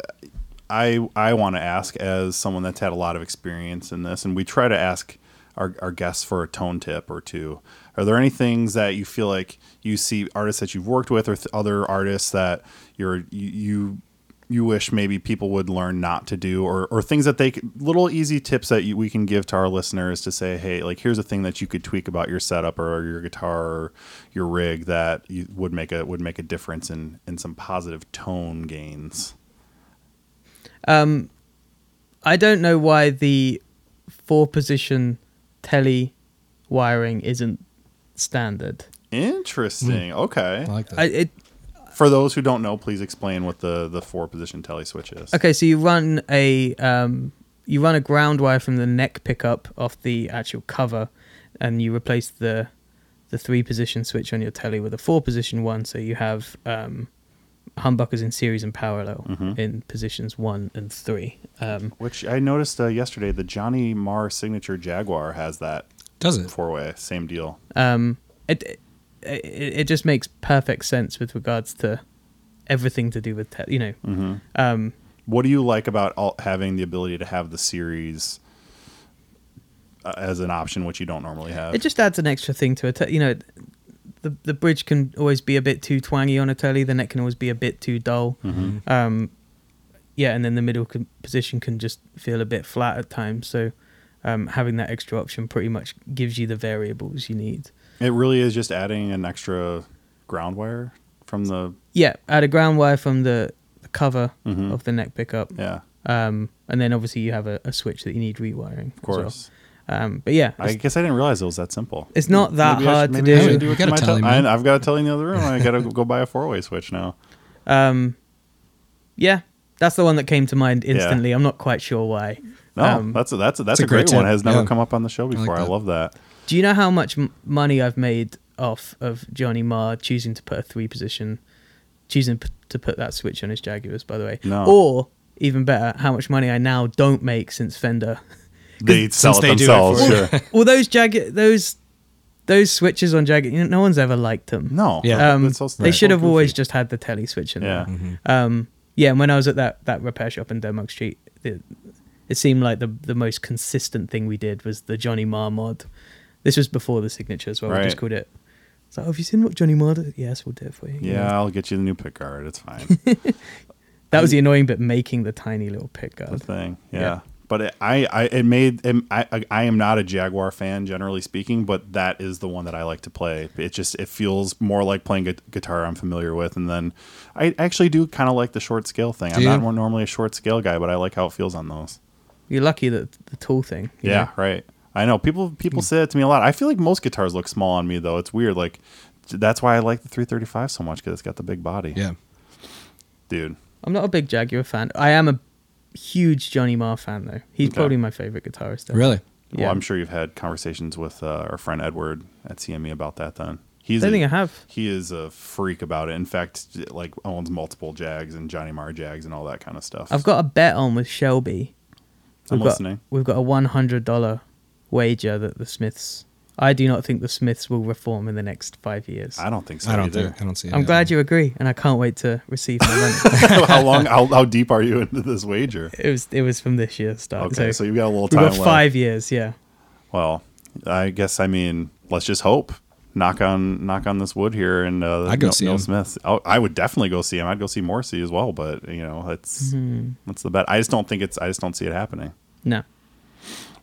I I want to ask as someone that's had a lot of experience in this, and we try to ask our, our guests for a tone tip or two. Are there any things that you feel like you see artists that you've worked with, or th- other artists that you're you, you you wish maybe people would learn not to do, or or things that they could, little easy tips that you, we can give to our listeners to say, hey, like here's a thing that you could tweak about your setup or your guitar or your rig that you would make a would make a difference in in some positive tone gains. um, I don't know why the four position telly wiring isn't standard. Interesting. Okay. I like that. I, it For those who don't know, please explain what the the four position telly switch is. Okay, so you run a um, you run a ground wire from the neck pickup off the actual cover, and you replace the the three position switch on your telly with a four position one. So you have um, humbuckers in series and parallel Mhm. in positions one and three. Um, Which I noticed uh, yesterday. The Johnny Marr signature Jaguar has that Does it? four way. Same deal. um, it, it it just makes perfect sense with regards to everything to do with te- you know. hmm Um, What do you like about all, having the ability to have the series uh, as an option, which you don't normally have? It just adds an extra thing to it. You know, the the bridge can always be a bit too twangy on a telly. The neck can always be a bit too dull. Mhm. Um, yeah, and then the middle can, position can just feel a bit flat at times. So um, having that extra option pretty much gives you the variables you need. It really is just adding an extra ground wire from the Yeah, add a ground wire from the, the cover Mhm. of the neck pickup. yeah. Um, and then obviously you have a, a switch that you need rewiring. Of course. Um, but yeah, I guess I didn't realize it was that simple. it's not that Maybe hard should- to maybe I do. should do it gotta to my tell tel- I, I've got to tell you in the other room. I got to go buy a four way switch now. Um, yeah, that's the one that came to mind instantly. I'm not quite sure why. No, Um, that's a, that's a, that's a a great great, one. tip. Has never Yeah. come up on the show before. I, that. love that. Do you know how much m- money I've made off of Johnny Marr choosing to put a three position, choosing p- to put that switch on his Jaguars, by the way? No. Or even better, how much money I now don't make since Fender they sell since it they do it themselves. for you. sure. Well, those jagged those those switches on jagged, you know, no one's ever liked them. No. Yeah. Um, It's so- they should have always just had the telly switch in Yeah. there. Um, yeah, and when I was at that that repair shop in Denmark Street, it, it seemed like the the most consistent thing we did was the Johnny Marr mod. This was before the signature as well. We just called it. So, oh, have you seen what Johnny Marr did? Yes, we'll do it for you. Yeah, I'll get you the new pick guard. It's fine. That was the annoying bit, making the tiny little pick the thing. Yeah. Yeah. But it, I, I, it made. It, I, I- I am not a Jaguar fan, generally speaking, but that is the one that I like to play. It just it feels more like playing gu- guitar I'm familiar with, and then I actually do kind of like the short scale thing. I'm Do not more normally a short scale guy, but I like how it feels on those. You're lucky that the tool thing. Yeah, know? right. I know people people say that to me a lot. I feel like most guitars look small on me though. It's weird. Like that's why I like the 335 so much because it's got the big body. Yeah. dude. I'm not a big Jaguar fan. I am a huge Johnny Marr fan though. He's Okay. probably my favorite guitarist. ever. Really? Yeah. Well, I'm sure you've had conversations with uh, our friend Edward at CME about that. Then he's I think I have. He is a freak about it. In fact, like owns multiple Jags and Johnny Marr Jags and all that kind of stuff. I've got a bet on with Shelby. I'm We've got, listening. We've got a one hundred dollar wager that the Smiths. I do not think the Smiths will reform in the next five years. I don't think so I don't either. think I don't see. I'm glad you agree, and I can't wait to receive my money. how long? How, how deep are you into this wager? it was it was from this year's start. Okay, so, so you've got a little we've time got left. five years. Yeah. Well, I guess I mean let's just hope. Knock on knock on this wood here, and uh, I'd go no, see Neil him. Smith. I, I would definitely go see him. I'd go see Morrissey as well, but you know that's Mm-hmm. that's the bet. I just don't think it's. I just don't see it happening. No.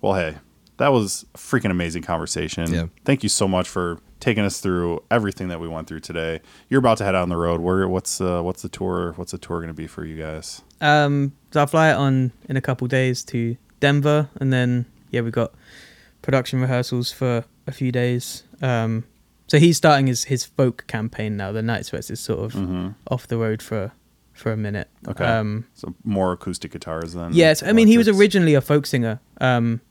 Well, hey, that was a freaking amazing conversation. Yeah. Thank you so much for taking us through everything that we went through today. You're about to head out on the road. Where what's uh, what's the tour? What's the tour going to be for you guys? Um, so I'll fly it on in a couple days to Denver, and then yeah, we've got production rehearsals for a few days. Um, so he's starting his his folk campaign now. The Night Sweats is sort of Mm-hmm. off the road for for a minute. Okay. Um, So more acoustic guitars than yes, I mean he was originally a folk singer. Um,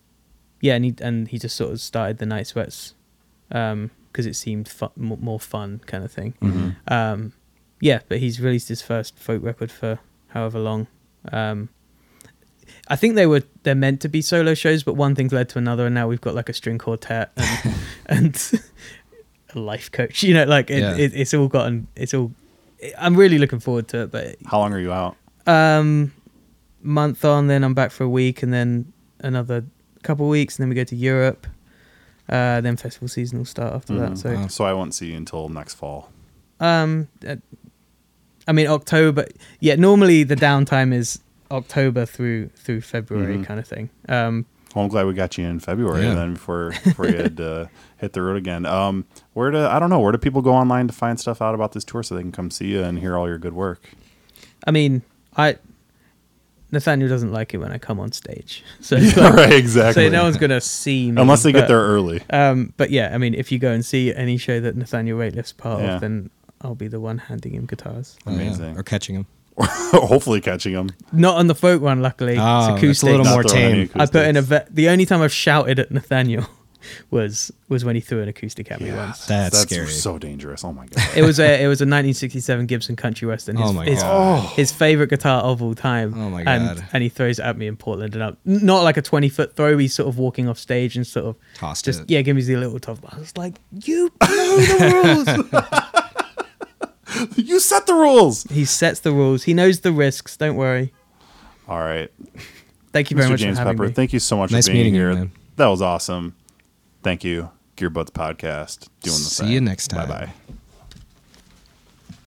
yeah, and he and he just sort of started the Night Sweats because it seemed fu- more, fun kind of thing. Mhm. Um, yeah, but he's released his first folk record for however long. Um, I think they were they're meant to be solo shows, but one thing's led to another, and now we've got like a string quartet and, and a life coach. You know, like it, Yeah. it, it's all gotten it's all. I'm really looking forward to it, but How long are you out? um, month on, then I'm back for a week, and then another couple of weeks, and then we go to Europe. Uh, then festival season will start after Mhm. that. So Wow. So I won't see you until next fall. Um, uh, I mean October. Yeah, normally the downtime is October through through February Mhm. kind of thing. Um, Well, I'm glad we got you in February Yeah. then before before you had to hit the road again. Um, where do I don't know where do people go online to find stuff out about this tour so they can come see you and hear all your good work? I mean, I Nathaniel doesn't like it when I come on stage, so right, exactly. so no one's gonna see me unless they but, get there early. Um, but yeah, I mean, if you go and see any show that Nathaniel Rateliff's part Yeah. of, then I'll be the one handing him guitars. Oh, yeah. Amazing. Or catching him. Hopefully catching them. Not on the folk one, luckily. Oh, it's that's a little Not more tame. I put in a acoustics. ve- the only time I've shouted at Nathaniel was was when he threw an acoustic at me once. That's scary. so dangerous. Oh my god. It was a it was a 1967 Gibson Country Western. Oh his, Oh my his, God. Oh. his favorite guitar of all time. Oh my And God. and he throws it at me in Portland, and I'm not like a 20 foot throw. He's sort of walking off stage and sort of Tossed just it. yeah, give me the little tough. I was like, you know the rules. you set the rules. he sets the rules. He knows the risks. Don't worry. All right. Thank you very Mr. much James for having Pepper, me. thank you so much Nice for being meeting you, here. man. That was awesome. Thank you. Gearbuds Podcast doing the See thing. you next time. Bye bye.